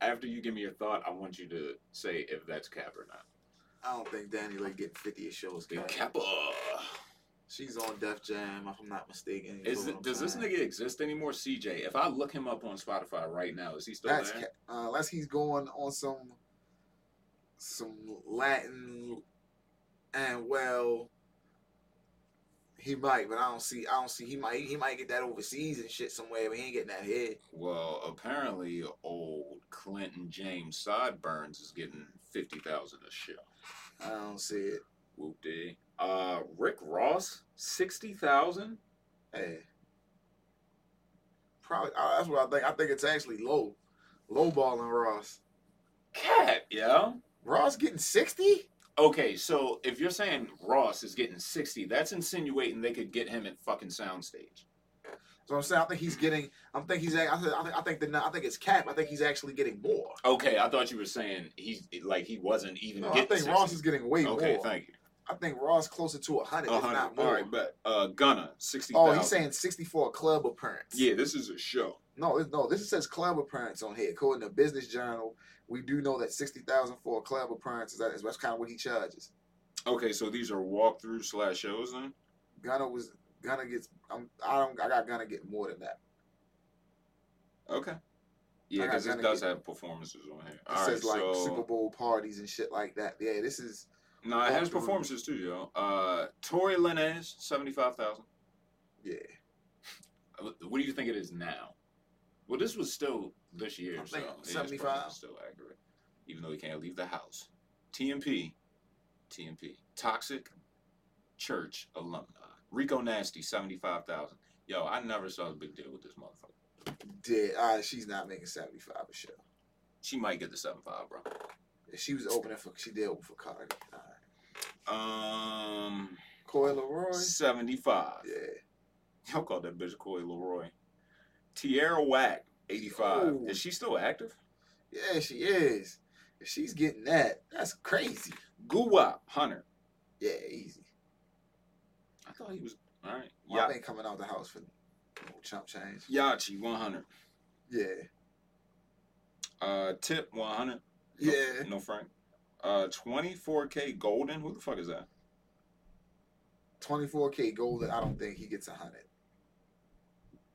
after you give me your thought, I want you to say if that's cap or not. I don't think DaniLeigh getting 50 at shows. Cap. Kappa. She's on Def Jam, if I'm not mistaken. Is it, does this nigga exist anymore, CJ? If I look him up on Spotify right now, is he still That's there? Cap. Uh, unless he's going on some some Latin and well, he might, but I don't see. I don't see. He might. He might get that overseas and shit somewhere, but he ain't getting that here. Well, apparently, old Clinton James Sideburns is getting fifty thousand a show. I don't see it. Whoop dee. Uh, Rick Ross, sixty thousand. Hey, probably. Uh, that's what I think. I think it's actually low, low balling Ross. Cat, yeah. Ross getting sixty. Okay, so if you're saying Ross is getting sixty, that's insinuating they could get him at fucking Soundstage. So I'm saying I think he's getting. I'm think he's. I think. I think, I think the. I think it's cap. I think he's actually getting more. Okay, I thought you were saying he's like he wasn't even No, I think 60. Ross is getting way Okay, more. thank you. I think Ross closer to hundred, A if hundred. not more. All right, but uh, Gunna, sixty oh, he's saying sixty for a club appearance. Yeah, this is a show. No, no. This says club appearance on here. According to Business Journal, we do know that sixty thousand for a club appearance is that is that's kind of what he charges. Okay, so these are walkthrough slash shows then. Gunna was Gunna gets. I'm, I don't. I got Gunna get more than that. Okay. Yeah, because it does get- have performances on here. It All right, says like so Super Bowl parties and shit like that. Yeah, this is. no, it has performances too, yo. Uh, Tory Lanez, seventy five thousand. Yeah, What do you think it is now? Well, this was still this year, so yeah, 75. still accurate, even though he can't leave the house. TMP, TMP, Toxic Church alumni. Rico Nasty, 75,000. Yo, I never saw a big deal with this motherfucker. Did uh, she's not making seventy five a show. She might get the 7.5, bro. She was opening for she did open for Cardi. Alright. Um, Coi Leray. 75. Yeah. Y'all call that bitch Coi Leray. Tierra Whack, 85. Ooh. Is she still active? Yeah, she is. If she's getting that, that's crazy. Guwap, Hunter. Yeah, easy. I thought he was. All right. Wap Ya- ain't coming out the house for chump change. Yachty, 100. Yeah. Uh, Tip, 100. No- Yeah. No Frank. Uh, 24kGoldn. Who the fuck is that? 24kGoldn, I don't think he gets a hundred.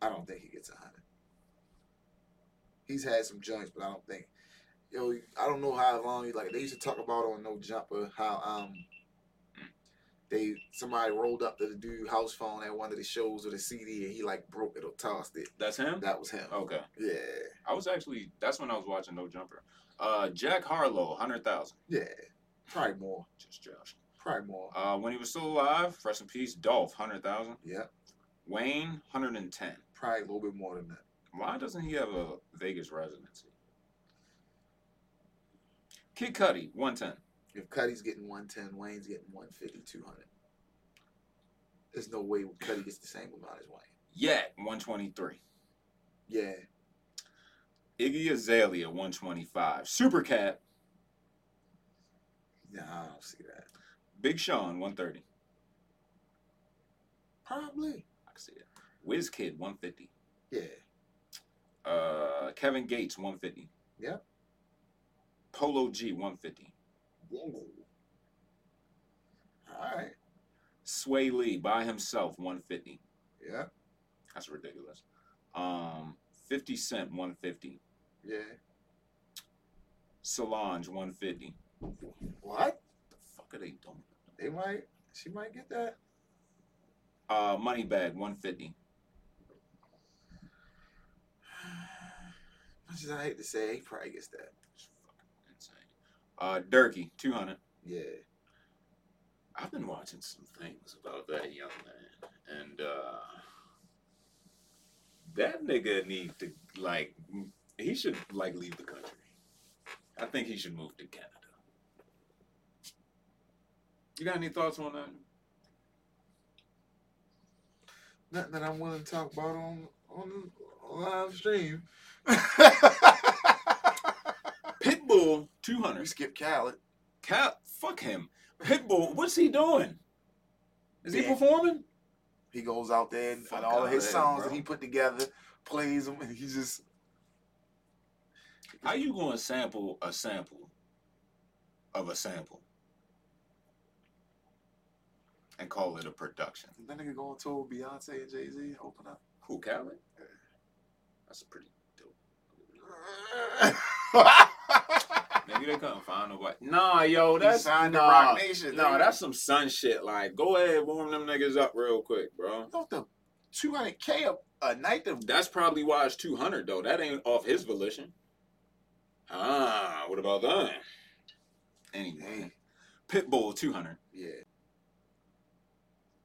I don't think he gets a hundred. He's had some joints, but I don't think. Yo, I don't know how long he like. They used to talk about on No Jumper how um they somebody rolled up to the dude house phone at one of the shows with a CD and he like broke it or tossed it. That's him? That was him. Okay. Yeah, I was actually, that's when I was watching No Jumper. Uh, Jack Harlow, 100,000. yeah, probably more, Just Josh. probably more. Uh, when he was still alive, rest in peace, Dolph, 100,000. Yeah, Wayne, 110. probably a little bit more than that. Why doesn't he have a Vegas residency? Kid Cudi, 110. If Cudi's getting 110, Wayne's getting 150, 200. There's no way Cudi gets the same amount as Wayne. Yak, 123. Yeah, Iggy Azalea, 125. Super Cat, nah, I don't see that. Big Sean, 130. Probably. I can see it. Kid, 150. Yeah. Uh, Kevin Gates, 150. Yep. Polo G, 150. Whoa. All right. Swae Lee by himself, 150. Yeah. That's ridiculous. Um, 50 Cent, 150. Yeah. Solange, 150. What? The fuck are they doing? They might. She might get that. Uh, Moneybagg, 150. Much as I hate to say, he probably gets that. It's fucking insane. Uh, Durkee, 200. Yeah. I've been watching some things about that young man, and uh, that nigga need to like he should like leave the country. I think he should move to Canada. You got any thoughts on that? Nothing that I'm willing to talk about on on live stream. Pitbull, we two hundred. skip Khaled. Cap, fuck him. Pitbull, what's he doing? Is he performing? He goes out there and, Fuck all of his songs bro. that he put together, plays them, and he just How you gonna sample a sample of a sample and call it a production? that nigga going to Beyonce and Jay Z open up. Who, Khaled? That's pretty dope. Maybe they couldn't find nobody. Nah, yo, that's nah, Roc Nation, Nah, nigga. that's some sun shit. Like, go ahead, warm them niggas up real quick, bro. Off the 200K a, a night to That's probably why it's two hundred though. That ain't off his volition. Ah, what about that? Anyway, Pitbull two hundred. Yeah.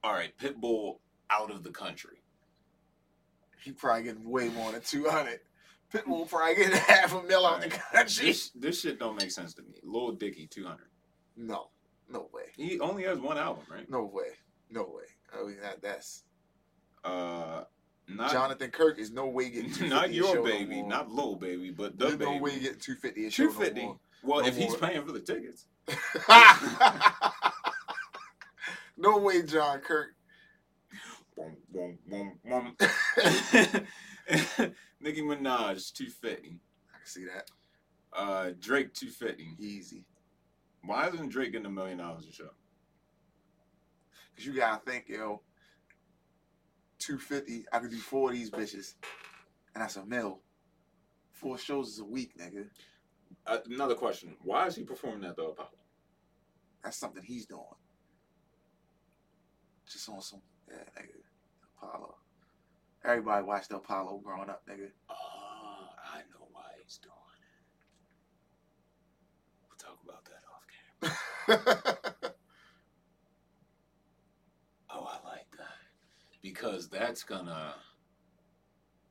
All right, Pitbull out of the country. He probably getting way more than 200. Pitbull probably getting half a mil out the country. This this shit don't make sense to me. Lil Dicky two hundred. No. No way. He only has one album, right? No way. No way. I mean, that, that's Uh, not Jonathan Kirk is no way getting 250 not your show no baby, not Lil baby, but the There's baby. no way getting 250 a show Two fifty. no more. well, No if he's paying for the tickets, no way, John Kirk. boom, boom, boom, boom. Nicki Minaj two fifty. I can see that. Uh, Drake two fifty. Easy. Why isn't Drake getting a million dollars a show? Cause you gotta think, yo, 250, I could do four of these bitches. And that's a mill. Four shows is a week, nigga. Uh, another question: Why is he performing at the Apollo? That's something he's doing. Just on some, yeah, nigga. Apollo. Everybody watched Apollo growing up, nigga. Oh, I know why he's doing it. We'll talk about that off camera. Oh, I like that because that's gonna,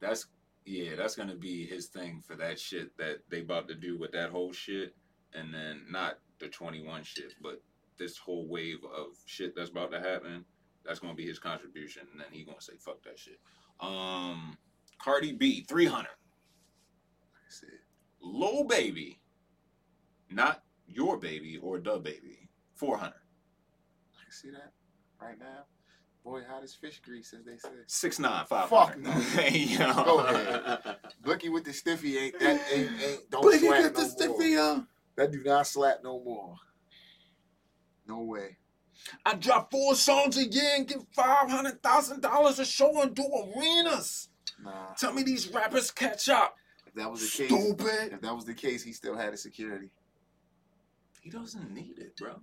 that's yeah, that's gonna be his thing for that shit that they about to do with that whole shit, and then not the twenty one shit, but this whole wave of shit that's about to happen. That's gonna be his contribution, and then he gonna say fuck that shit. Um, Cardi B, three hundred. See, Lil Baby, not your baby or the baby, four hundred. I see that right now. Boy, hot as fish grease, as they say. Six nine five Fuck no. Hey, yo. Go ahead. Blicky with the stiffy ain't that ain't ain't don't Blicky slap no the stiffy, more. uh. That do not slap no more. No way. I drop four songs a year and get five hundred thousand dollars a show and do arenas. Nah. Tell me these rappers catch up. If that was the case, Stupid. if that was the case, he still had a security. He doesn't need it, bro.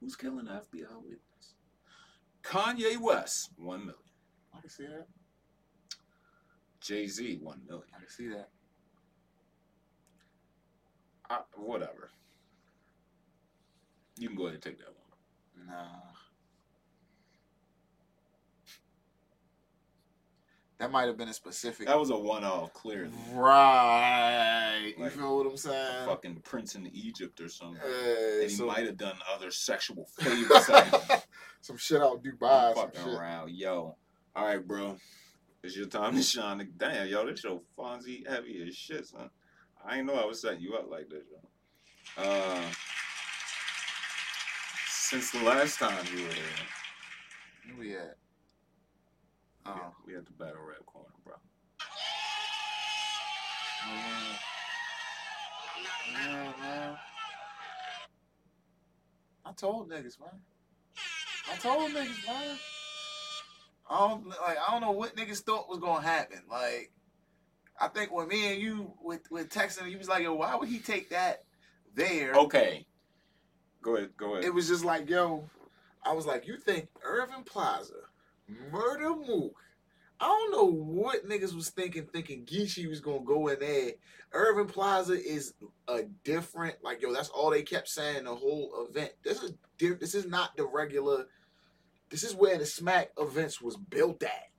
Who's killing the FBI witness? Kanye West, one million. I can see that. Jay Z, one million. I can see that. I, whatever. You can go ahead and take that one. Nah. That might have been a specific. That was a one-off, clearly. Right. You Like, feel what I'm saying? Fucking Prince in Egypt or something. Uh, and he so- might have done other sexual favors. some shit out Dubai. Some fucking around, yo. All right, bro. It's your time to shine. Damn, yo, this show Fonzie heavy as shit, son. I ain't know I was setting you up like this, yo. Uh, since the last time you were here, Where we at? we, Oh, had, we had the battle rap corner, bro. man. Yeah, man. I told niggas, man. I told niggas, man. I don't like. I don't know what niggas thought was gonna happen. Like, I think when me and you with with texting, you was like, "Yo, why would he take that there?" Okay. Go ahead, go ahead. It was just like, yo, I was like, you think Irving Plaza, Murda Mook? I don't know what niggas was thinking, thinking Geechee was gonna go in there. Irving Plaza is a different, like, yo, that's all they kept saying the whole event. This is di- this is not the regular. This is where the Smack events was built at.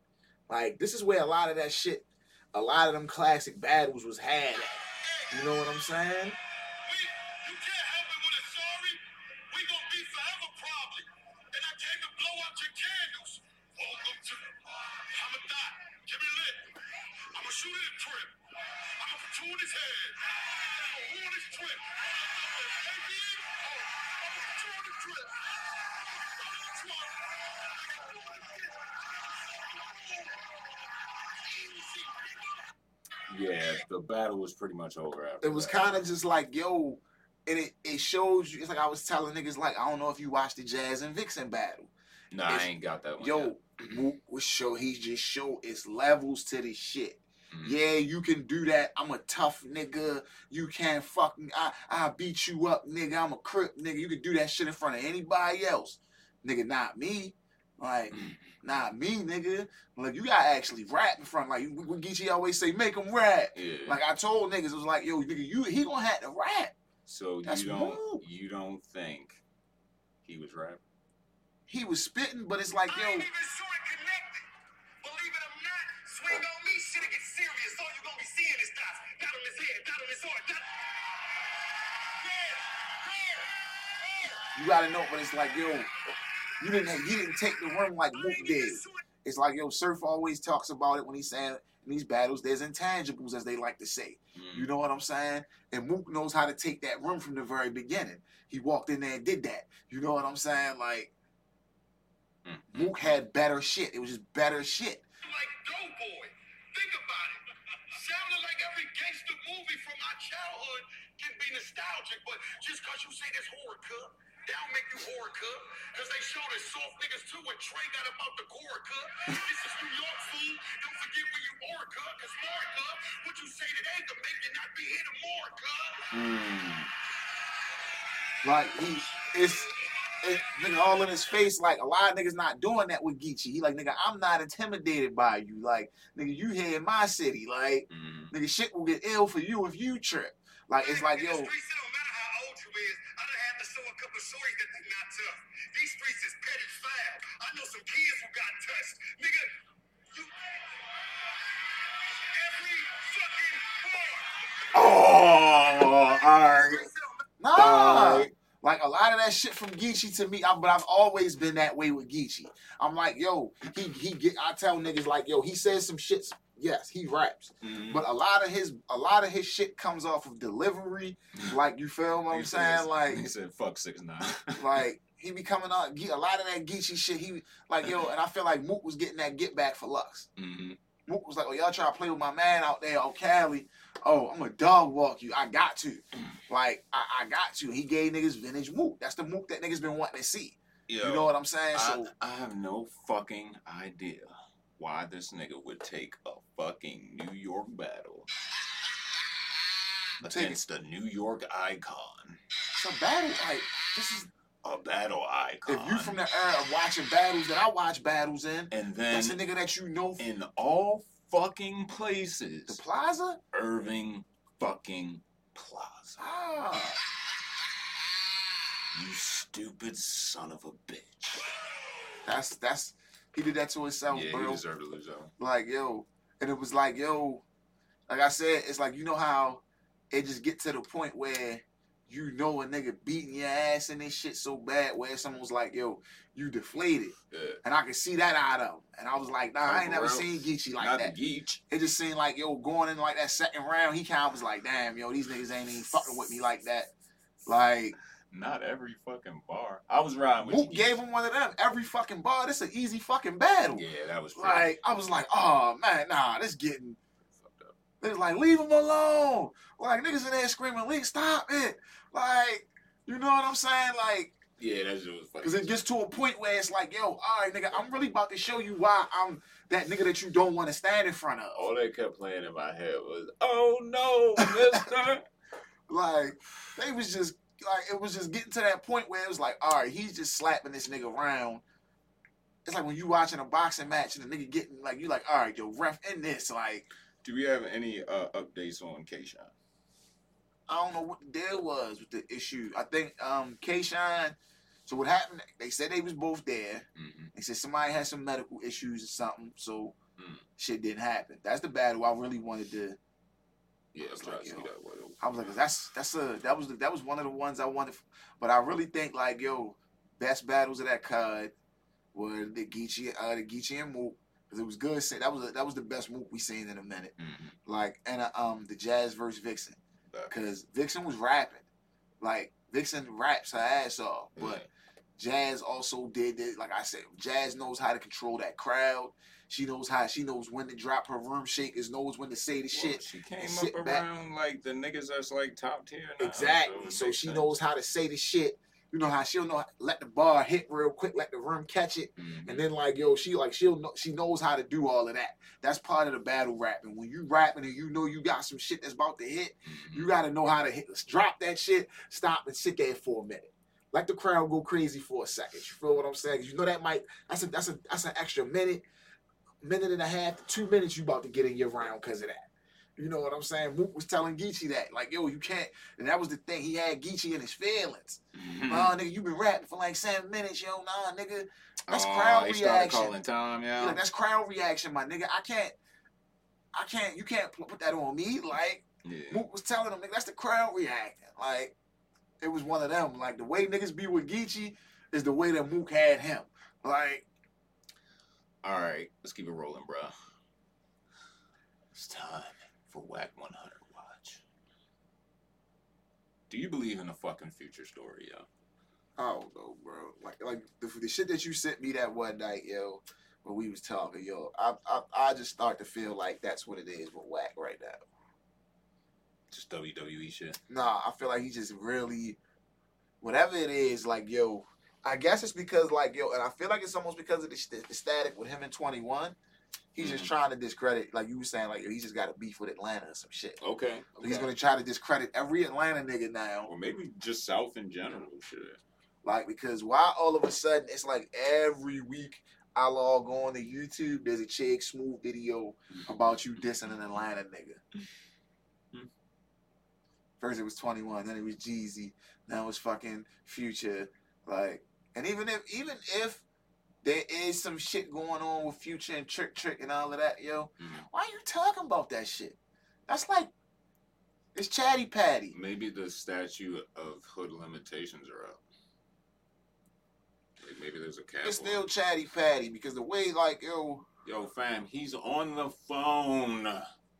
Like, this is where a lot of that shit, a lot of them classic battles was had at. You know what I'm saying? Yeah, the battle was pretty much over after it was kind of just like yo and it, it shows you it's like i was telling niggas like i don't know if you watched the jazz and vixen battle. Nah, I ain't got that one. yo. Mook was show he just show it's levels to this shit. Mhm. yeah you can do that. I'm a tough nigga. You can't fucking i i beat you up nigga. I'm a crip nigga. You can do that shit in front of anybody else. Nigga not me like not me nigga like you gotta actually rap in front like what Geechee always say make him rap Yeah. like I told niggas, it was like, yo, nigga, you he gonna have to rap. so that's you don't rude. you don't think he was rapping? He was spitting, but it's like, I yo, ain't even sure it connected. Believe it or not, swing on me, shit'll get serious. All you gonna be seeing is dots. Dot on his head, dot on his heart, dot. Yeah, yeah, yeah. you gotta know, but it's like, yo, you didn't he didn't take the room like I Mook did. It's like, yo, Surf always talks about it when he's saying in these battles, there's intangibles, as they like to say. Mm. You know what I'm saying? And Mook knows how to take that room from the very beginning. He walked in there and did that. You know what I'm saying? Like Mm. Mook had better shit. It was just better shit. like Doughboy. Think about it. Sounding like every gangster movie from our childhood can be nostalgic, but just cause you say this horror cup, that don't make you horror cup. Cause they showed us soft niggas too when Trey got about the core cup. This is New York food. Don't forget where you are cup, cause more cup, what you say today can make you not be here tomorrow cup. Mm. Like he it's it, nigga all in his face. Like a lot of niggas not doing that with Geechee. He like nigga, I'm not intimidated by you. Like nigga, you here in my city. Like Mm. nigga, shit will get ill for you if you trip. Like it's like yo, show a couple shorties that they not tough. These streets is petty foul. I know some kids who got touched. Nigga, you. Every fucking bar. Oh, all right. Nah. Alright. Like a lot of that shit from Geechee to me, I, but I've always been that way with Geechee. I'm like, yo, he he get. I tell niggas like, yo, he says some shit. Yes, he raps, Mhm. but a lot of his a lot of his shit comes off of delivery. Like you feel what I'm said- saying? Like he said, "Fuck six nine. like he be coming out a lot of that Geechee shit. He like yo, and I feel like Mook was getting that get back for Lux. hmm Mook was like, oh y'all try to play with my man out there on Cali. Oh, I'm a dog walk you. I got to. Like I, I got to. He gave niggas vintage Mook. That's the Mook that niggas been wanting to see. Yo, You know what I'm saying? I, So I have no fucking idea why this nigga would take a fucking New York battle against a New York icon. it's a battle. Like this is A battle icon. if you from the era of watching battles that I watch battles in, and then that's a nigga that you know from in all fucking places. the plaza. Irving fucking Plaza. Ah, You stupid son of a bitch. that's that's he did that to himself, yeah, bro. he deserved to lose like yo and it was like yo like i said it's like you know how it just get to the point where you know a nigga beating your ass and this shit so bad where someone's like yo you deflated Yeah. and i could see that out of him and i was like nah i ain't never seen geechee like Not that Geech. it just seemed like yo going in like that second round he kind of was like damn yo these niggas ain't even fucking with me like that like Not every fucking bar. I was riding with you. gave him one of them every fucking bar this an easy fucking battle Yeah, that was pretty like i was like oh man nah this getting. They was like, leave him alone. Like niggas in there screaming, leave, stop it. Like, you know what I'm saying? Like, Yeah, that shit was fucking. cause it gets to a point where it's like, yo, all right, nigga, I'm really about to show you why I'm that nigga that you don't want to stand in front of. All they kept playing in my head was, "Oh no, Mister." Like, they was just like, it was just getting to that point where it was like, all right, he's just slapping this nigga around. It's like when you watching a boxing match and the nigga getting like, you like, all right, yo, ref in this. Like, Do we have any uh, updates on K-Shine? I don't know what the deal was with the issue. I think um K Shine. So what happened? They said they was both there. Mm-hmm. They said somebody had some medical issues or something, so Mm. shit didn't happen. That's the battle I really wanted to. Yeah, I'm trying to see that. What I was like, that's that's a that was the, that was one of the ones I wanted. But I really think like yo, best battles of that card were the Geechee, uh, the Geechee and Mook. Cause it was good. Say that was that was the best Mook we seen in a minute. Mm-hmm. Like and uh, um the Jazz versus Vixen. Cause Vixen was rapping, like Vixen raps her ass off, but Jazz also did it. Like I said, Jazz knows how to control that crowd. She knows how. She knows when to drop her room shakers. Knows when to say the Well, shit. She came up back. around like the niggas that's like top tier. Now, Exactly. it So she sense. knows how to say the shit. You know how she'll know let the bar hit real quick, let the room catch it, Mhm. and then like yo, she like she'll know she knows how to do all of that. That's part of the battle rapping. When you rapping and you know you got some shit that's about to hit, Mhm. You got to know how to hit, Let's drop that shit, stop and sit there for a minute. Let the crowd go crazy for a second. You feel what I'm saying? You know that might that's a that's a that's an extra minute, minute and a half, two minutes you about to get in your round because of that. You know what I'm saying? Mook was telling Geechee that, like, yo, you can't. And that was the thing. He had Geechee in his feelings. Mhm. Nah, nigga, you been rapping for like seven minutes, yo. Nah, nigga, that's Oh, crowd reaction. calling time, Yeah, like, that's crowd reaction, my nigga. I can't, I can't. You can't put put that on me. Like, yeah. Mook was telling him, nigga, that's the crowd reacting. Like, it was one of them. Like, the way niggas be with Geechee is the way that Mook had him. Like, All right, let's keep it rolling, bro. It's time for Whack 100 Watch. Do you believe in a fucking future story, yo? I don't know, bro. Like, like the, the shit that you sent me that one night, yo, when we was talking, yo, I, I, I just start to feel like that's what it is with Whack right now. Just WWE shit. Nah, I feel like he just really, whatever it is, like, yo, I guess it's because, like, yo, and I feel like it's almost because of the, the static with him in 21. He's just Mhm. trying to discredit, like you were saying, like, yo, he just got a beef with Atlanta or some shit. Okay. So he's gonna try to discredit every Atlanta nigga now, Or maybe just South in general, shit. like because why all of a sudden it's like every week I log on to YouTube, there's a Chig Smooth video about you dissing an Atlanta nigga. First it was 21, then it was Jeezy, now it's fucking Future. Like, and even if even if there is some shit going on with Future and Trick Trick and all of that, yo, Mhm. why are you talking about that shit? That's like it's chatty patty. Maybe the statute of hood limitations are up. Like maybe there's a cap. It's still chatty patty because the way like yo, Yo, fam, he's on the phone.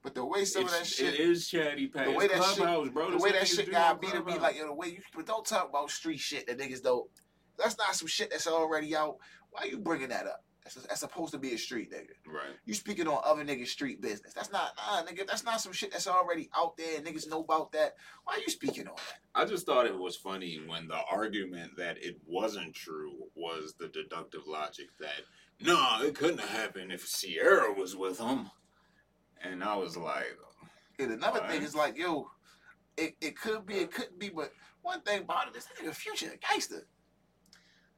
but the way some of that shit It is chatty patty. The way that shit- Clubhouse, bro. the way that shit got beat to be like, yo, the way you, but don't talk about street shit that niggas don't. That's not some shit that's already out. Why you bringing that up? That's, that's supposed to be a street nigga. Right. You speaking on other niggas' street business. That's not, nah, nigga. That's not some shit that's already out there. and Niggas know about that. Why are you speaking on that? I just thought it was funny when the argument that it wasn't true was the deductive logic that no, it couldn't have happened if Ciara was with him. And I was like, And another thing is like, yo, it, it could be, it couldn't be, but one thing about it is that nigga future a gangster.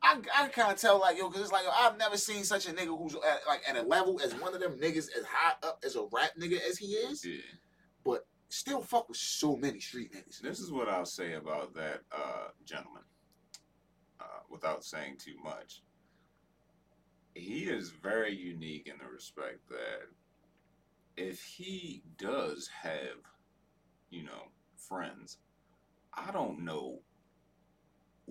I, I kind of tell like yo, cause it's like yo, I've never seen such a nigga who's at, like at a level as one of them niggas as high up as a rap nigga as he is. yeah. Still fuck with so many street niggas. This is what I'll say about that uh, gentleman, uh, without saying too much. He is very unique in the respect that if he does have, you know, friends, I don't know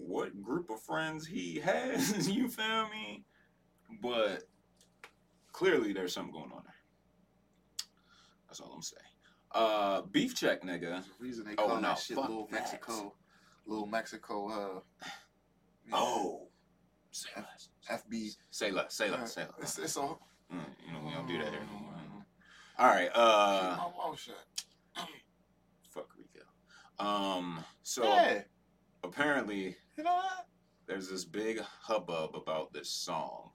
what group of friends he has, you feel me? But clearly there's something going on there. That's all I'm saying. Uh, beef check, nigga. Reason they Oh, call no, that shit Little that. Mexico, Little Mexico. Uh, Oh, say less. FB. Say less. Say less. Say less. it's, it's a. Mm, you know we don't do that here no more. All right. Uh, Keep my mouth shut. fuck Rico. Um. So yeah, apparently you know what? There's this big hubbub about this song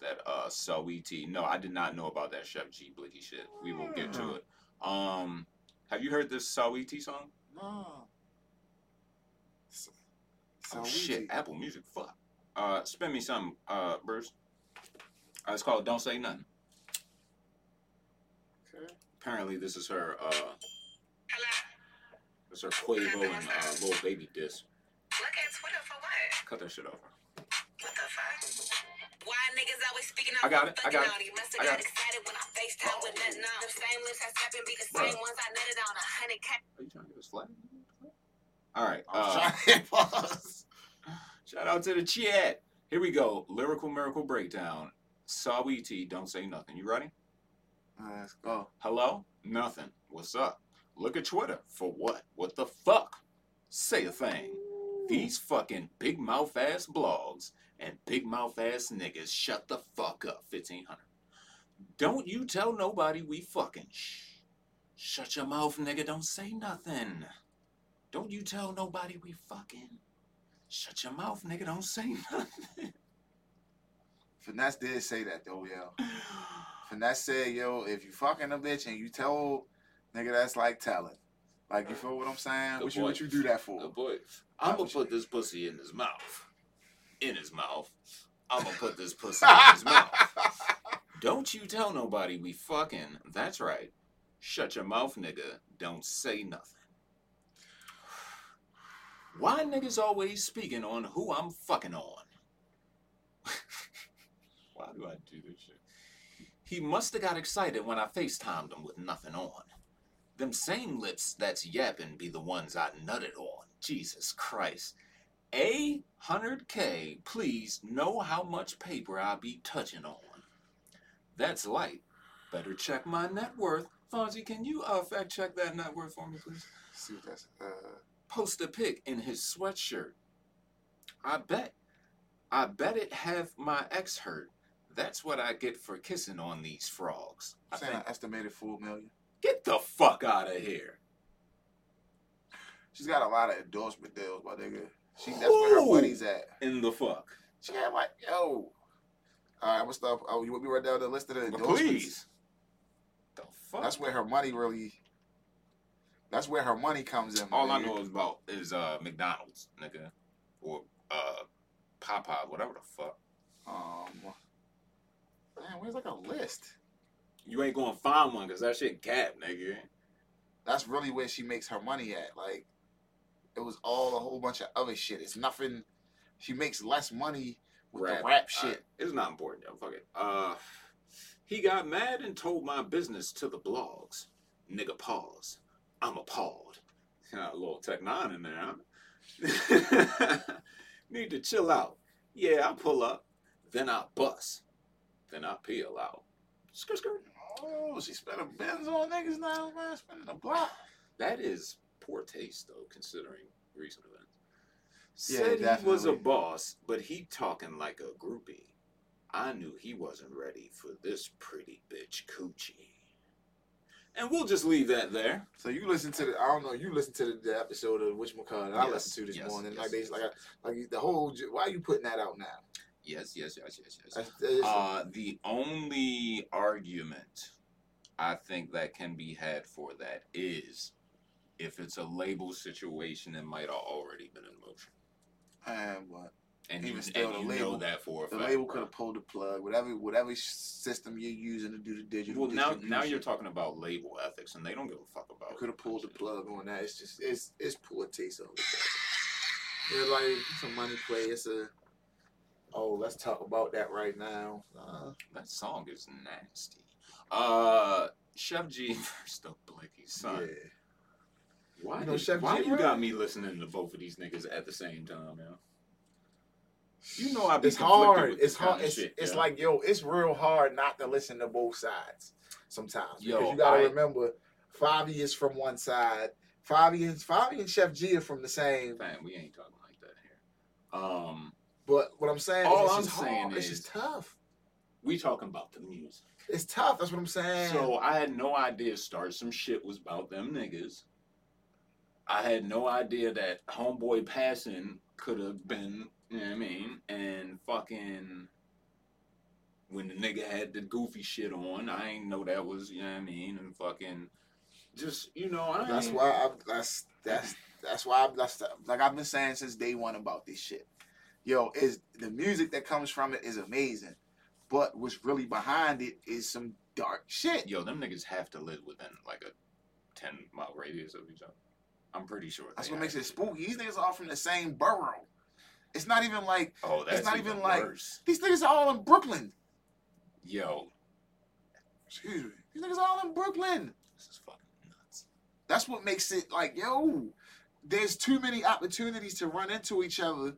that uh Saweetie. No, I did not know about that Sheff G Blicky shit. We will get to it. Um, have you heard this Saweetie song? No. Oh shit. Apple Music. Fuck. Uh, spin me some, uh, Bruce. Uh, it's called "Don't Say Nothing." Okay. Apparently, this is her. Uh, Hello? this her Quavo and uh, Lil Baby diss. Look at Twitter for what? Cut that shit off. What the fuck? Why niggas always speaking out? I got it, I got it, you? Must I have got got it. excited when I FaceTime with nothing on. Them same lips I slap and be the Bruh. same ones I netted on a hundred K. Are you trying to get us flat? All right. I was Uh, trying pause. shout out to the chat. Here we go. Lyrical miracle breakdown. Saweetie, don't say nothing. You ready? Alright, Let's go. Hello? Nothing. What's up? Look at Twitter. For what? What the fuck? Say a thing. These fucking big mouth ass blogs and big mouth ass niggas shut the fuck up, 1500. Don't you tell nobody we fucking. Shh. Shut your mouth, nigga. Don't say nothing. Don't you tell nobody we fucking. Shut your mouth, nigga. Don't say nothing. Finesse did say that though, yo. Finesse said, yo, if you fucking a bitch and you tell nigga that's like telling. Like you feel what I'm saying? Good What you what you do that for? Good boy. I'm gonna put this pussy in his mouth. In his mouth. I'm gonna put this pussy in his mouth. Don't you tell nobody we fucking. That's right. Shut your mouth, nigga. Don't say nothing. Why niggas always speaking on who I'm fucking on? Why do I do this shit? He must have got excited when I FaceTimed him with nothing on. Them same lips that's yapping be the ones I nutted on. Jesus Christ. A hundred K, please know how much paper I be touching on. That's light. Better check my net worth. Fonzie, can you uh, fact check that net worth for me, please? See what that's uh Post a pic in his sweatshirt. I bet. I bet it have my ex hurt. That's what I get for kissing on these frogs. I think, an estimated four million. Get the fuck out of here. She's got a lot of endorsement deals, my nigga. She that's where her buddy's at. In the fuck. She had like, yo. All right, I'm gonna stop. Oh, you want me to write down the list of the endorsements? please. The fuck? That's where her money really. That's where her money comes in. All I know is about is uh McDonald's, nigga, or uh Popeye, whatever the fuck. Um, man, where's like a list? You ain't gonna find one because that shit cap, nigga. That's really where she makes her money at. Like, it was all a whole bunch of other shit. It's nothing. She makes less money with the rap shit. Alright, it's not important, yo. Fuck it. Uh, he got mad and told my business to the blogs. Nigga, pause. I'm appalled. Got a little Tech Nine in there, huh? Need to chill out. Yeah, I pull up, then I bust, then I peel out. Skirt, skirt. Oh, she spending bins on niggas now, man. Spending a block. That is poor taste, though, considering recent events. Yeah, Said he was a boss, but he talking like a groupie. I knew he wasn't ready for this pretty bitch coochie. And we'll just leave that there. So you listen to the I don't know you listen to the, the episode of Which McCall I Yes, listened to this yes, morning yes, like they like. I, like the whole why are you putting that out now? Yes, yes, yes, yes, yes. Uh, the only argument I think that can be had for that is if it's a label situation it might have already been in motion. and what And Even you, still, and the you label- know that for a the fact. label could have pulled the plug. Whatever whatever system you're using to do the digital. Well, now now you're talking about label ethics, and they don't give a fuck about. could have pulled the plug on that. It's just it's it's poor taste of it. Yeah, like it's a money play. It's a oh let's talk about that right now. Uh, That song is nasty. Uh, Sheff G versus the Blicky son. yeah. Why, You know did- why G, you bro? got me listening to both of these niggas at the same time, yo? You know I be it's hard. It's hard. It's, shit, it's like yo, it's real hard not to listen to both sides sometimes Yo, because you gotta I- remember, Favi is from one side. Favi and Favi and Sheff G are from the same. Fam, we ain't talking like that here. Um, But what I'm saying All is, I'm it's saying hard. it's just tough. we talking about the music. It's tough. That's what I'm saying. So I had no idea Start Some Shit was about them niggas. I had no idea that Homeboy Passing could have been, you know what I mean? And fucking when the nigga had the goofy shit on, I ain't know that was, you know what I mean? And fucking just, you know, I that's why I, that's that's that's why I, that's like I've been saying since day one about this shit. Yo, is the music that comes from it is amazing, but what's really behind it is some dark shit. Yo, them niggas have to live within like a 10 mile radius of each other. I'm pretty sure. That's what makes it spooky. These niggas are all from the same borough. It's not even like Oh, that's not even even like- worse. these niggas are all in Brooklyn. Yo, Excuse me. These niggas are all in Brooklyn. this is fucking nuts. That's what makes it like, yo, there's too many opportunities to run into each other.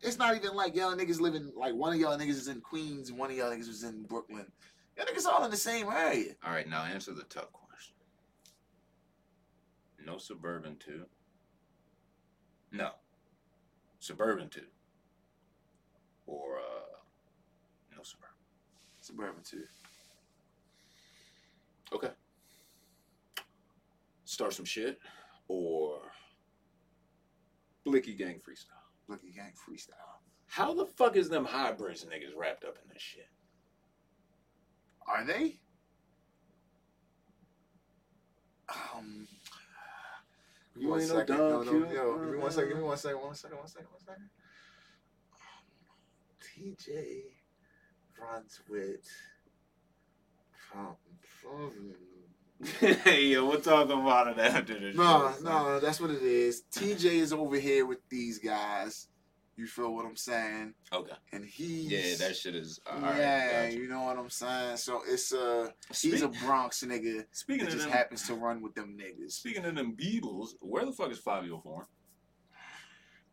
It's not even like y'all niggas living like one of y'all niggas is in Queens and one of y'all niggas is in Brooklyn. Y'all niggas all in the same area. All right, now answer the tough question. No Suburban 2. No. Suburban 2. Or, uh, no Suburban. Suburban too. Okay. Start some shit. Or, Blicky Gang Freestyle. Blicky Gang freestyle. How the fuck is them hybrids niggas wrapped up in this shit? Are they? Um. give me one second. No, no, yo, give me one second. Give me one second. One second. One second. One second. Um, TJ runs with. Um, hey, yo, we'll talk about it after the no, show. son. no, that's what it is. TJ is over here with these guys. You feel what I'm saying? Okay. And he, Yeah, that shit is. All right, yeah, gotcha. you know what I'm saying. So it's uh, he's a Bronx nigga Speaking that of just them, happens to run with them niggas. speaking of them Beatles, where the fuck is Fivio Foreign?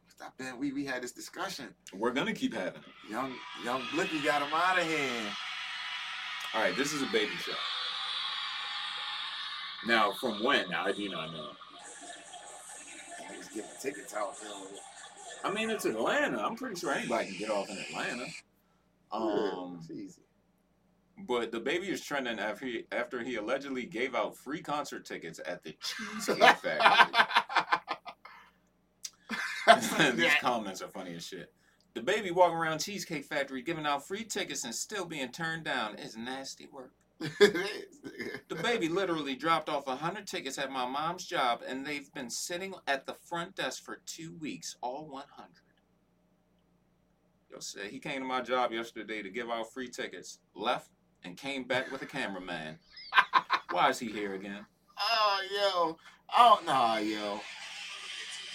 Stop that. We we had this discussion. We're gonna keep having it. Young young Blicky got him out of here. All right, this is a baby show. Now, from when? Now I do not know. Niggas giving tickets out. Yo. I mean, it's Atlanta. I'm pretty sure anybody can get off in Atlanta. Um, it's easy. but DaBaby is trending after he, after he allegedly gave out free concert tickets at the Cheesecake Factory. These comments are funny as shit. DaBaby walking around Cheesecake Factory giving out free tickets and still being turned down is nasty work. DaBaby literally dropped off a hundred tickets at my mom's job, and they've been sitting at the front desk for two weeks, all one hundred. Yo said he came to my job yesterday to give out free tickets, left, and came back with a cameraman. Why is he here again? oh yo. I don't nah, yo.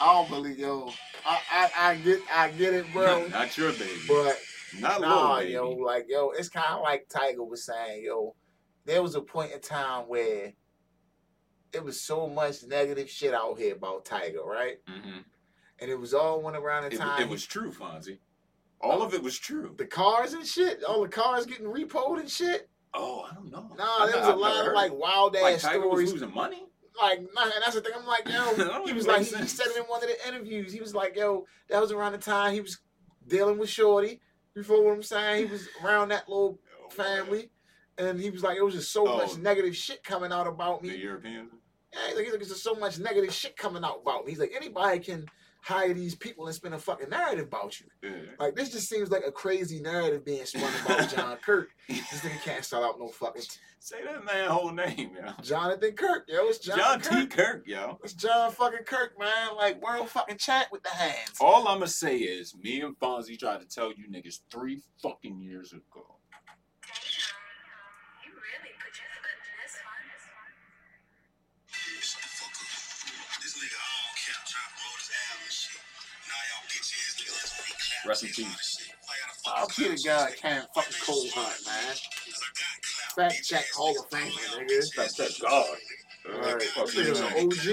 I don't believe yo. I, I I get I get it, bro. Not your baby. but Not nah, yo, like yo, it's kind of like Tiger was saying, yo. There was a point in time where it was so much negative shit out here about Tiger, right? hmm And it was all went around the It, time it was true, Fonzie. All of it was true. the cars and shit, all the cars getting repoed and shit. Oh, I don't know. Nah, there was a lot of like wild like ass Tiger stories. was losing money. like, nah, and that's the thing. I'm like, yo, he was like, he, he said it in one of the interviews. He was like, yo, that was around the time he was dealing with Shorty. You feel what I'm saying? He was around that little family, and he was like, it was just so Oh. much negative shit coming out about me. The. Europeans. Yeah, he's like, he's like, there's just so much negative shit coming out about me. He's like, anybody can hire these people and spin a fucking narrative about you. Yeah. Like, this just seems like a crazy narrative being spun about John Kirk. This nigga can't start out no fucking Say that man whole name, yo. Jonathan Kirk, yo. It's John, John Kirk. T. Kirk, yo. It's John fucking Kirk, man. Like world fucking chat with the hands. All I'ma say is, me and Fonzie tried to tell you niggas three fucking years ago. Rest in peace. Oh, Peter God can't fucking cold hunt, man. Fat Jack Hall of Fame, nigga. Fat Jack God. Alright, right. fuck you. an OG.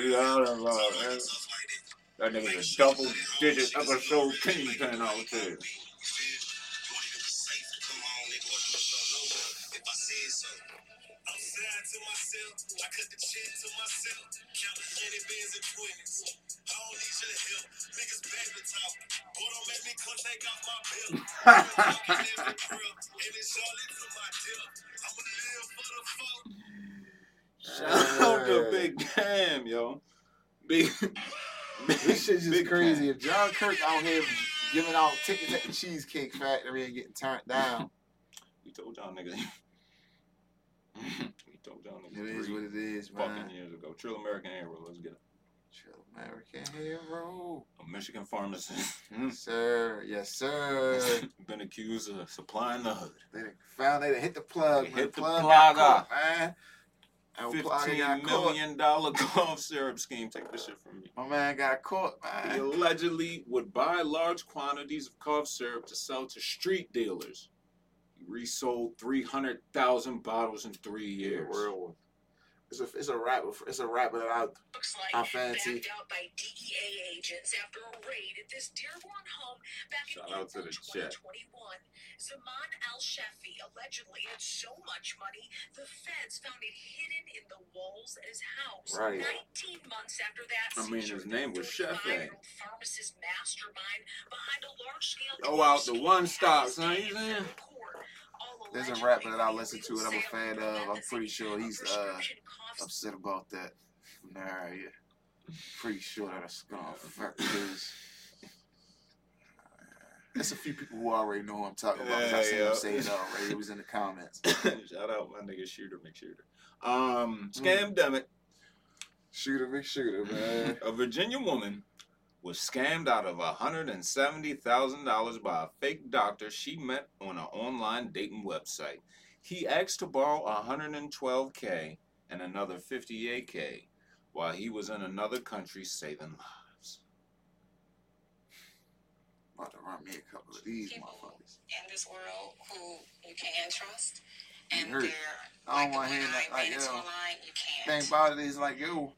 Yeah, man. That nigga's a double digit episode kingpin out there. I cut the check to myself, counting 20 bands and 20s don't need you to. Niggas back to talk. Boy, don't make me come take out my bill. and it's all into my deal. I'm gonna live for the fuck. Shout out to Big Cam, yo. Big, this shit just big crazy. Cam. If John Kirk out here giving out tickets at the Cheesecake Factory and getting turned down, we told y'all niggas. we told y'all niggas. It is what it is, man. Fucking years ago, True American Hero. Let's get it. True American hero. A Michigan pharmacist. Yes, sir. Yes, sir. Been accused of supplying the hood. They found they hit the plug. They hit the plug plug got caught, man. That plug got Fifteen million dollar cough syrup scheme. Take this shit from me. My man got caught, Man. He allegedly would buy large quantities of cough syrup to sell to street dealers. He resold 300,000 bottles in three years. Real one. It's a it's a rapper. It's a rapper that I like I fancy. out by DEA agents after a raid at this Dearborn home back Shout in out to the chat. 2021. Zaman Al Shefi allegedly had so much money, the feds found it hidden in the walls at his house. Right. 19 months after that, I mean, his name was. 35-year-old pharmacist mastermind behind a large-scale Throw out the one stop, his son, name you saying? In court. All There's a rapper that I listen to and I'm a fan of. I'm pretty sure he's, uh, upset about that. Nah, yeah. Pretty sure that's gonna affect. There's a few people who already know who I'm talking about. 'cause I Yeah, seen yeah. him say it already. It was in the comments. Shout out my nigga Shooter McShooter. Um, Mm. scam. Shooter, big shooter, man. A Virginia woman was scammed out of $170,000 by a fake doctor she met on an online dating website. He asked to borrow 112K and another 58K while he was in another country saving lives. About to run me a couple of these People. motherfuckers. in this world who you can trust, and hurt. they're I don't like wanna hear that, like, ran into yo. online, you Thing can't. about it is like, yo, And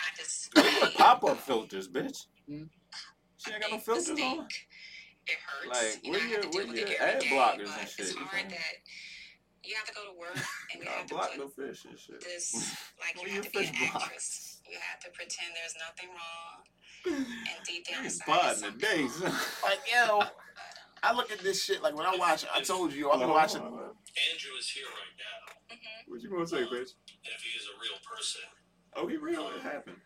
I just Pop up filters, bitch. She ain't got no made filters mistake. on. It hurts. Like, you where know, your- where your ad every day, blockers and shit, It's you hard know? that you have to go to work and you have to block put the fish and shit. this like Where you your have to be an fish blocks? actress. You have to pretend there's nothing wrong, and deep down He's inside buying there's the days. like, yo. I look at this shit like when I watch. I told you I've been watching. Andrew is here right now, Mhm. What you gonna say, bitch? and if he is a real person, Oh, he real. It happened.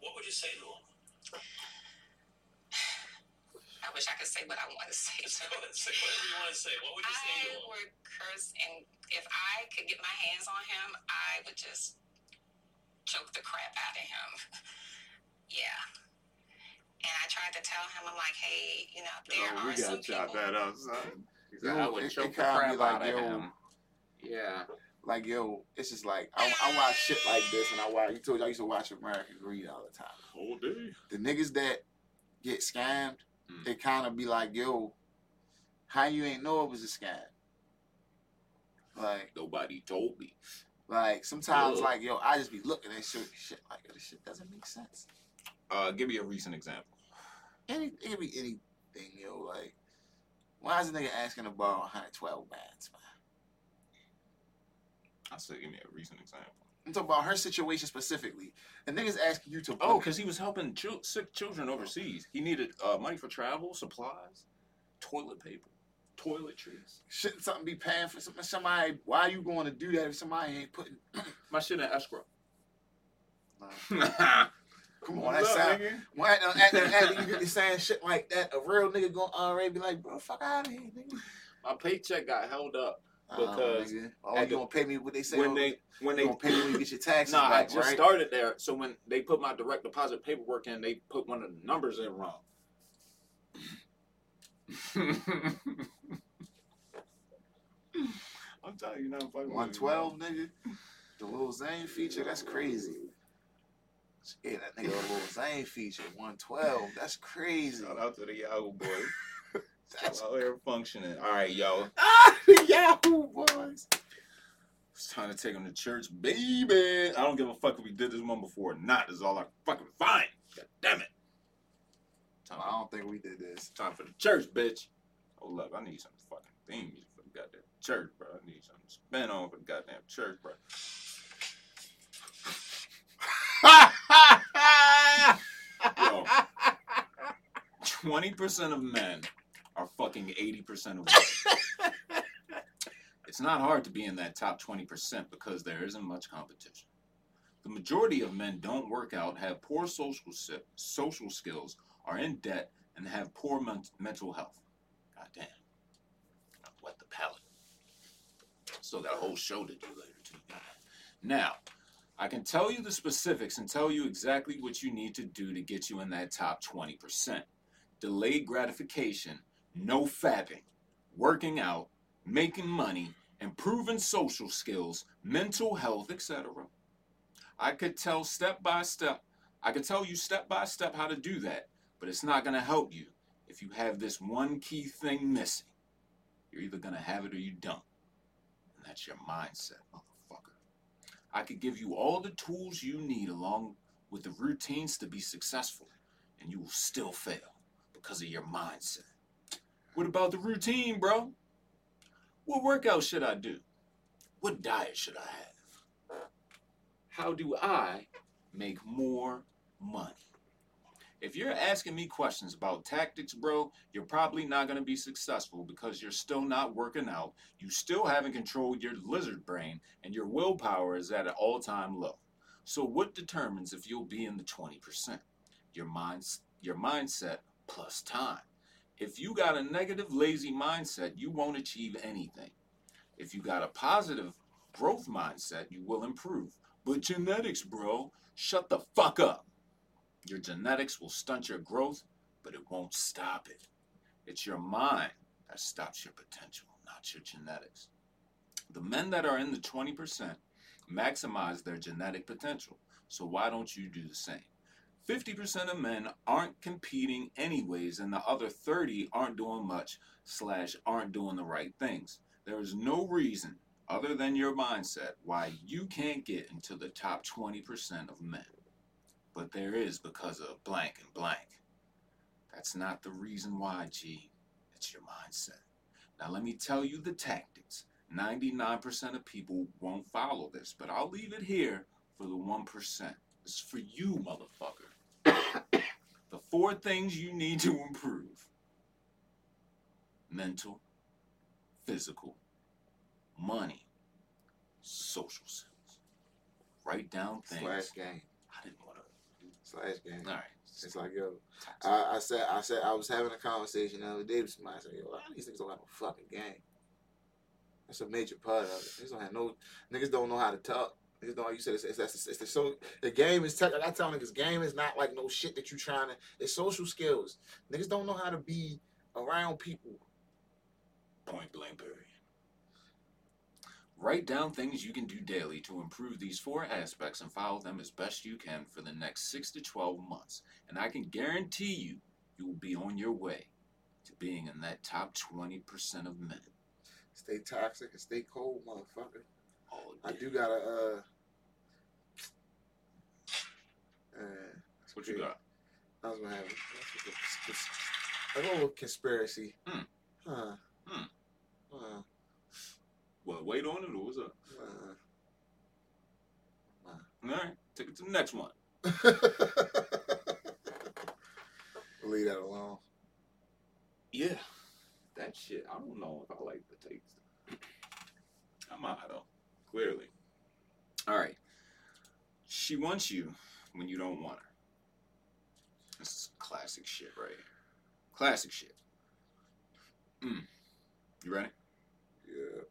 what would you say to him? I wish I could say what I want to say. Just go ahead and say whatever you want to say. What would you say I him? would curse, and if I could get my hands on him, I would just choke the crap out of him. yeah. And I tried to tell him, I'm like, hey, you know, there oh, we are some gotta chop people. that up, son. He Yo, said, I would it- choke it the crap like, out of yo, him. Yeah. like yo, it's just like I, I watch shit like this, and I watch. You told you I used to watch American Greed all the time. Whole day. The niggas that get scammed, Mm. they kind of be like, yo, how you ain't know it was a scam? Like, Nobody told me. like sometimes, Ugh. like yo, I just be looking at certain shit like this shit doesn't make sense. Uh, give me a recent example. Any, it could be anything, yo. Like, why is a nigga asking to borrow 112 bands, man? I said, give me a recent example. I'm talking about her situation specifically. The nigga's asking you to Oh, because he was helping chil- sick children overseas. He needed uh, money for travel, supplies, toilet paper, toiletries. shouldn't something be paying for something? Somebody, why are you going to do that if somebody ain't putting? My shit in escrow. Come on, that sound. Why uh, after, after you get to saying shit like that, a real nigga gonna already be like, bro, fuck out of here, nigga. My paycheck got held up Oh, because nigga. oh, you the- gonna pay me what they say? when oh, they when they gonna pay me when you get your taxes Nah, I just right? started there. So when they put my direct deposit paperwork in, they put one of the numbers in wrong. I'm telling you, not fucking 112, nigga. The Lil Zane feature, that's crazy. Yeah, that nigga a Lil Zane feature, 112, that's crazy. Shout out to the Yahoo boys. That's out here functioning. All right, yo. ah, Yahoo boys. It's time to take them to church, baby. I don't give a fuck if we did this one before or not. This is all I fucking find. God damn it. Time, I don't think we did this. time for the church, bitch. Oh, look, I need some fucking theme music for the goddamn church, bro. I need something to spin on for the goddamn church, bro. Yo. 20% of men are fucking 80% of women. it's not hard to be in that top 20% because there isn't much competition. The majority of men don't work out, have poor social si- social skills, are in debt, and have poor men- mental health. God damn. I wet the palate. Still got a whole show to do later, too. Now, I can tell you the specifics and tell you exactly what you need to do to get you in that top 20%. Delayed gratification, no fapping, working out, making money, improving social skills, mental health, etc. I could tell step by step, I could tell you step by step how to do that, but it's not going to help you if you have this one key thing missing. You're either going to have it or you don't. And that's your mindset, motherfucker. I could give you all the tools you need along with the routines to be successful, and you will still fail because of your mindset. What about the routine, bro? What workout should I do? What diet should I have? How do I make more money? If you're asking me questions about tactics, bro, you're probably not going to be successful because you're still not working out. You still haven't controlled your lizard brain, and your willpower is at an all time low. So, what determines if you'll be in the 20%? Your, minds, your mindset plus time. If you got a negative, lazy mindset, you won't achieve anything. If you got a positive growth mindset, you will improve. But genetics, bro, shut the fuck up. Your genetics will stunt your growth, but it won't stop it. It's your mind that stops your potential, not your genetics. The men that are in the 20% maximize their genetic potential. So why don't you do the same? 50% of men aren't competing anyways, and the other 30 aren't doing much slash aren't doing the right things. There is no reason other than your mindset why you can't get into the top 20% of men. But there is because of blank and blank. That's not the reason why, G. It's your mindset. Now, let me tell you the tactics. 99% of people won't follow this, but I'll leave it here for the 1%. It's for you, motherfucker. Four things you need to improve mental, physical, money, social skills. Write down things. Slash game. I didn't want to. Slash game. All right. It's like yo, I, I said, I said, I was having a conversation the other day with somebody. I said, yo, a lot of these niggas don't have a fucking game. That's a major part of it. Niggas don't have no. Niggas don't know how to talk. Niggas don't. You said it's, it's, it's, it's the so the game is tech. Like I tell niggas, game is not like no shit that you trying to. It's social skills. Niggas don't know how to be around people. Point blank period. Write down things you can do daily to improve these four aspects and follow them as best you can for the next 6 to 12 months. And I can guarantee you, you will be on your way to being in that top 20% of men. Stay toxic and stay cold, motherfucker. All I do gotta uh. Uh, What you got? I was gonna have a little conspiracy. Hmm. Huh. Hmm. Huh. Well, wait on it or what's up? Uh, All right, take it to the next one. leave that alone. Yeah, that shit. I don't know if I like the taste. I'm high though, clearly. All right. She wants you when you don't want her. This is classic shit right here. Classic shit. Mm. You ready? Yeah.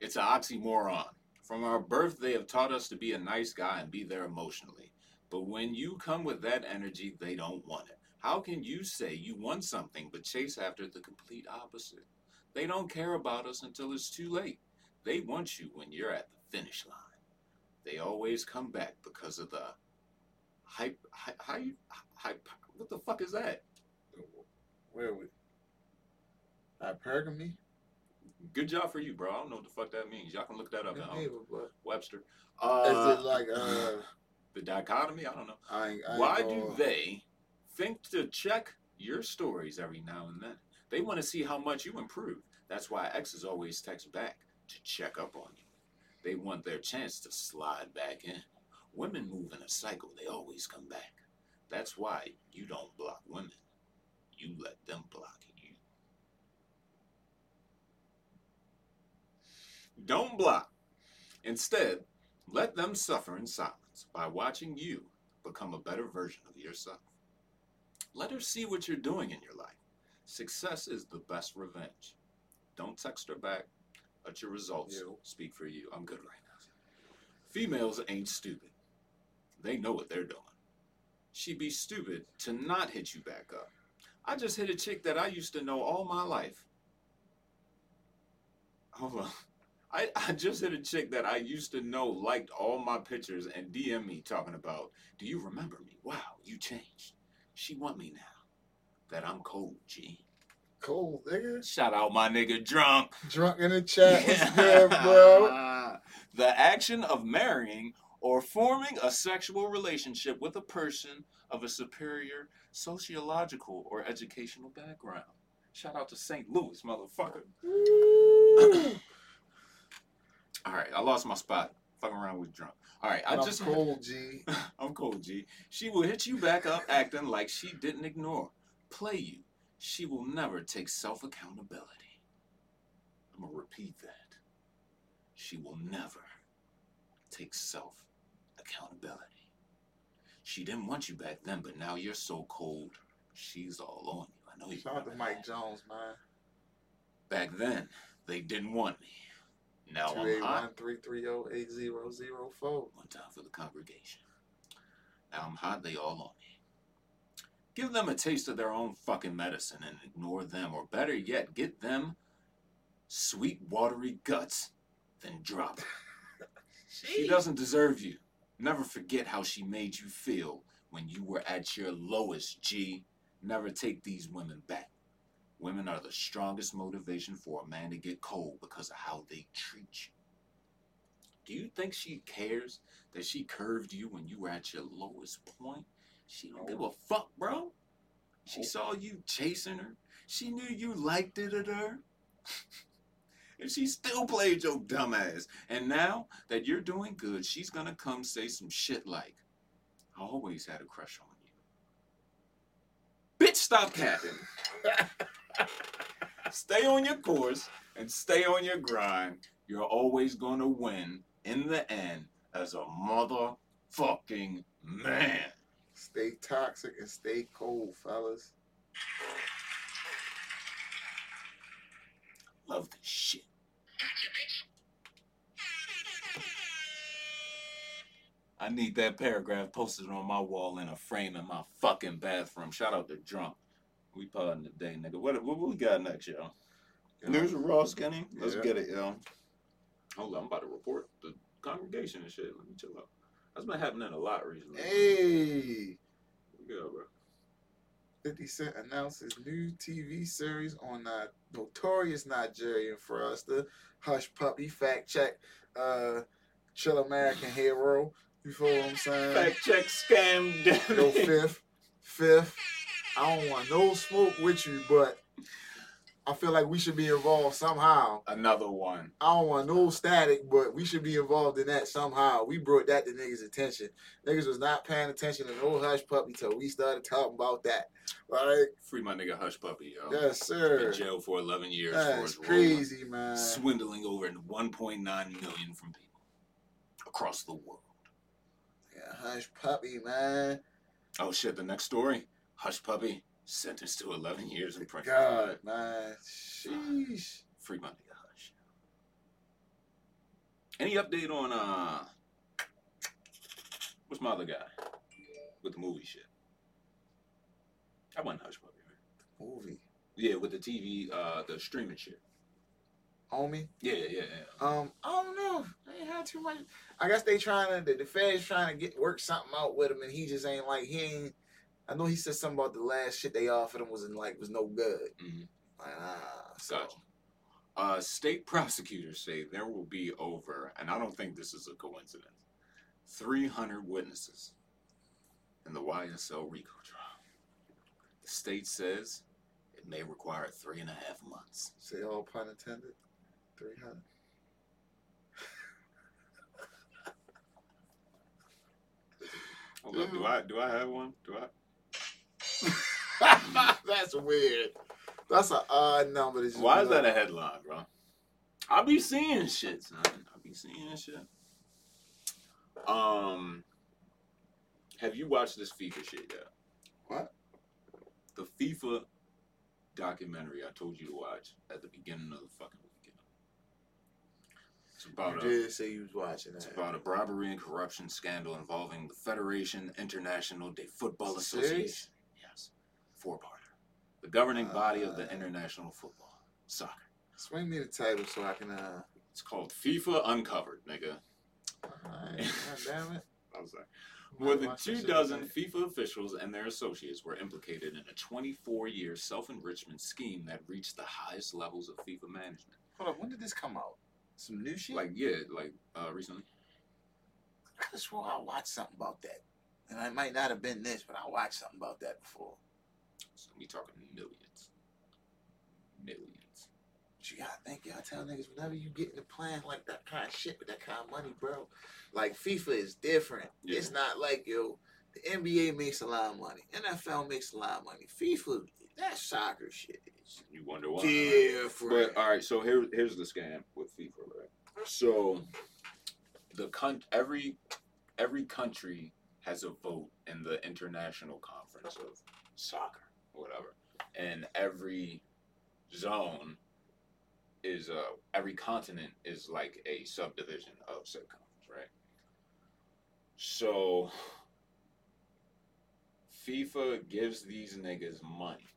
It's an oxymoron. From our birth, they have taught us to be a nice guy and be there emotionally. But when you come with that energy, they don't want it. How can you say you want something but chase after the complete opposite? They don't care about us until it's too late. They want you when you're at the finish line. They always come back because of the hype. Hy- Hy- hype. What the fuck is that? Where are we? Hypergamy? Good job for you, bro. I don't know what the fuck that means. Y'all can look that up Good at neighbor, but Webster. Is Uh, it like uh? the dichotomy? I don't know. I ain't, I ain't Why gonna- do they think to check your stories every now and then? They want to see how much you improve. That's why exes always text back to check up on you. They want their chance to slide back in. Women move in a cycle, they always come back. That's why you don't block women. You let them block you. Don't block. Instead, let them suffer in silence by watching you become a better version of yourself. Let her see what you're doing in your life. Success is the best revenge. Don't text her back. Let your results Yo. speak for you. I'm good right now. Females ain't stupid. They know what they're doing. She'd be stupid to not hit you back up. I just hit a chick that I used to know all my life. Hold on. I, I just hit a chick that I used to know liked all my pictures and DM me talking about, do you remember me? Wow, you changed. She want me now. That I'm cold, G. Cold nigga. Shout out my nigga drunk. Drunk in the chat. What's good, bro? the action of marrying or forming a sexual relationship with a person of a superior sociological or educational background. Shout out to St. Louis, motherfucker. All right, I lost my spot. Fucking around with drunk. All right, I I'm just cold, G. I'm cold, G. She will hit you back up acting like she didn't ignore, play you. She will never take self accountability. I'm gonna repeat that. She will never take self accountability. She didn't want you back then, but now you're so cold, she's all on you. I know you. Shout out to Mike that. Jones, man. Back then, they didn't want me. Now I'm eight hot. one three three zero eight zero zero four. One time for the congregation. Now I'm hot, they all on me. Give them a taste of their own fucking medicine and ignore them, or better yet, get them sweet, watery guts, then drop. She doesn't deserve you. Never forget how she made you feel when you were at your lowest, G. Never take these women back. Women are the strongest motivation for a man to get cold because of how they treat you. Do you think she cares that she curved you when you were at your lowest point? She don't give a fuck, bro. She saw you chasing her. She knew you liked it at her. and she still played your dumb ass. And now that you're doing good, she's gonna come say some shit like, I always had a crush on you. Bitch, stop capping. stay on your course and stay on your grind. You're always gonna win in the end as a motherfucking man. Stay toxic and stay cold, fellas. Love this shit. I need that paragraph posted on my wall in a frame in my fucking bathroom. Shout out to Drunk. We partying today, nigga. What, what, we got next, yo? News with Raw Skinny? Let's Yeah. get it, yo. Hold on, I'm about to report the congregation and shit. Let me chill out. That's been happening a lot recently. Hey, Yeah, bro. 50 Cent announces new TV series on uh, notorious Nigerian fraudster Hushpuppi. Fact check. Uh, Chill American Hero. You feel what I'm saying? Fact check scam. Yo, fifth, fifth. I don't want no smoke with you, but I feel like we should be involved somehow. Another one. I don't want no static, but we should be involved in that somehow. We brought that to niggas' attention. Niggas was not paying attention to no Hushpuppi till we started talking about that. Right? Free my nigga Hushpuppi, yo. Yes, sir. In jail for 11 years for That's role crazy, man. swindling over 1.9 million from people across the world. Yeah, hush puppy, man. Oh shit! The next story: Hushpuppi sentenced to 11 years in prison. God, man. Sheesh. Free my nigga Hush. Any update on uh? What's my other guy with the movie shit? I wasn't Hushpuppi, man. Movie. Yeah, with the TV, uh, the streaming shit. Homie. Yeah, yeah, yeah. Um, I don't know. I ain't had too much. I guess they trying to the, the feds trying to get work something out with him, and he just ain't like he ain't. I know he said something about the last shit they offered him was in like was no good. Mhm. Like ah, so Gotcha. Uh, state prosecutors say there will be over, and I don't think this is a coincidence, 300 witnesses in the YSL RICO trial. The state says it may require three and a half months. say all pun intended. Three hundred. Hold up, do I do I have one? Do I? That's weird. That's an odd number. Why is that a headline, bro? I be seeing shit, son. I be seeing shit. Um, have you watched this FIFA shit yet? What? The FIFA documentary I told you to watch at the beginning of the fucking weekend. It's about You a did say you was watching it's that. about a bribery and corruption scandal involving the Federation International de Football? Association. Four-parter. The governing body of the international football, soccer. Swing me the title so I can. uh It's called FIFA Uncovered, nigga. alright, God damn it. I was like, I more than two dozen. FIFA officials and their associates were implicated in a 24-year self-enrichment scheme that reached the highest levels of FIFA management. Hold on, when did this come out? Some new shit. Like, yeah, like uh, recently. I could swore I watched something about that, and I might not have been this, but I watched something about that before. So we talking millions, millions. But you gotta think, y'all tell niggas whenever you get in into playing like that kind of shit with that kind of money, bro. Like FIFA is different. Yeah. It's not like yo, the NBA makes a lot of money, NFL makes a lot of money. FIFA, that soccer shit is You wonder why. different. But all right, so here here's the scam with FIFA, right? So the con- every every country has a vote in the international conference of soccer, or whatever, and every zone is uh every continent is like a subdivision of conference, right? So FIFA gives these niggas money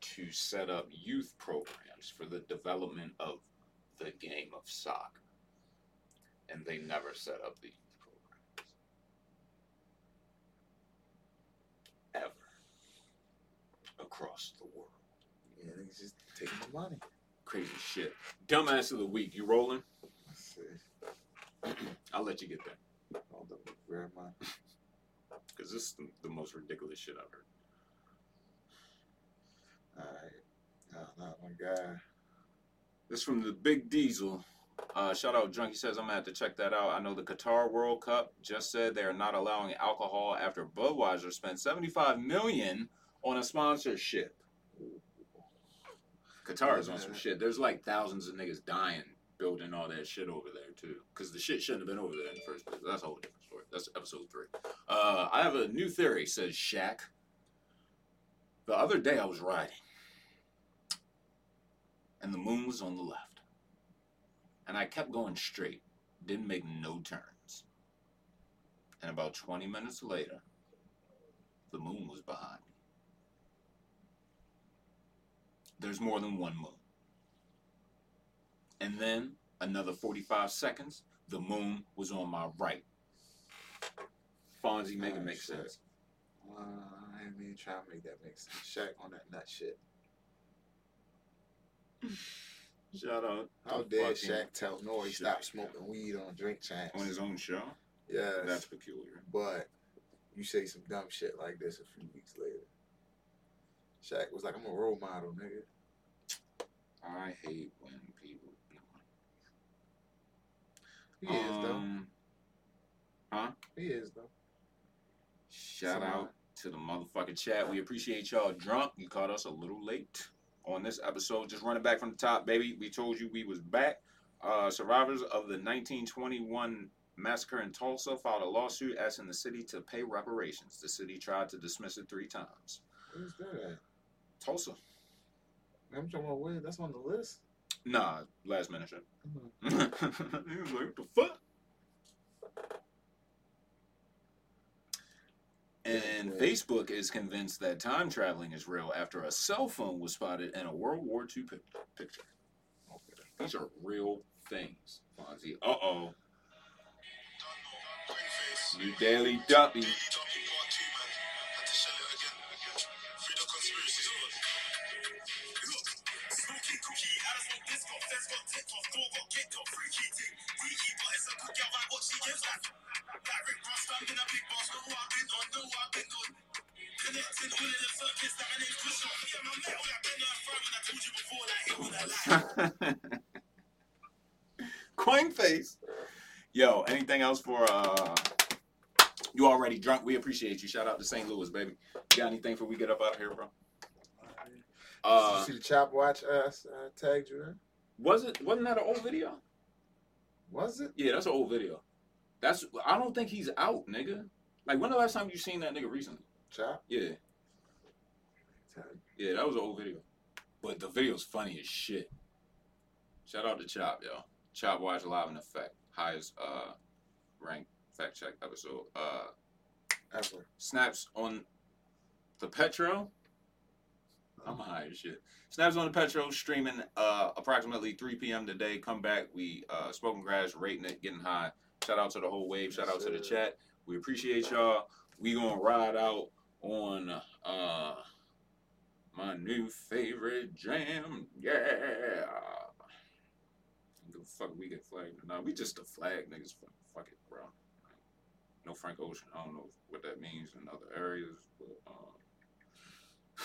to set up youth programs for the development of the game of soccer. And they never set up the youth programs. Ever. Across the world. yeah, niggas just taking the money. Crazy shit. Dumbass of the week. You rolling? I'll let you get that. Hold up, grab my. Because this is the, the most ridiculous shit I've heard. Alright. No, not my guy. This from the Big Diesel. Uh, shout out Junkie says I'm gonna have to check that out. I know the Qatar World Cup just said they are not allowing alcohol after Budweiser spent 75 million on a sponsorship. Qatar is on some shit. There's like thousands of niggas dying building all that shit over there too, because the shit shouldn't have been over there in the first place. That's a whole different story. That's episode three. Uh, I have a new theory, says Shaq. The other day I was riding, and the moon was on the left, and I kept going straight, didn't make no turns. And about 20 minutes later, the moon was behind me. There's more than one moon. And then Another 45 seconds, the moon was on my right. Fonzie, make it make shit. sense. Uh, I ain't even trying to make that make sense. Shaq on that nut shit. Shout out. How dare fucking- Shaq tell N.O.R.E. Shaq. stop smoking weed on Drink Champs? On his own show? Yeah. That's peculiar. but you say some dumb shit like this a few weeks later. Shaq was like, I'm a role model, nigga. I hate when people. He is though. Huh? He is though. Shout out to the motherfucking chat. We appreciate y'all drunk. You caught us a little late on this episode. Just running back from the top, baby. We told you we was back. Uh, survivors of the 1921 massacre in Tulsa filed a lawsuit asking the city to pay reparations. The city tried to dismiss it three times. Where's that at? Tulsa? I'm talking about where? That's on the list. Nah, last minute shit. He was like, what the fuck? And Yeah. Facebook is convinced that time traveling is real after a cell phone was spotted in a World War II pic- picture. Okay. These are real things, Fonzie. Uh oh. You daily duppy. Coin face. Yo, anything else for uh you already drunk? We appreciate you. Shout out to St. Louis, baby. You got anything for we get up out of here, bro? Uh you see the Chop Watch uh, uh, tagged you in? Was it wasn't that an old video? Was it? Yeah, that's an old video. That's I don't think he's out, nigga. Like when the last time you seen that nigga recently? Chop? Yeah. Yeah, that was an old video. But the video's funny as shit. Shout out to Chop, yo. Chop Watch Live in Effect. Highest uh rank fact check episode. Uh Ever. snaps on the Petro. I'm high as shit. Snaps on the Petro streaming uh approximately 3 p.m. today. Come back. We uh spoken grass rating it, getting high. Shout out to the whole wave. Shout out to the chat. We appreciate y'all. We gonna ride out on uh my new favorite jam. Yeah. The fuck we get flagged or not. We just the flag niggas. Fuck, fuck it, bro. No Frank Ocean. I don't know what that means in other areas, but um,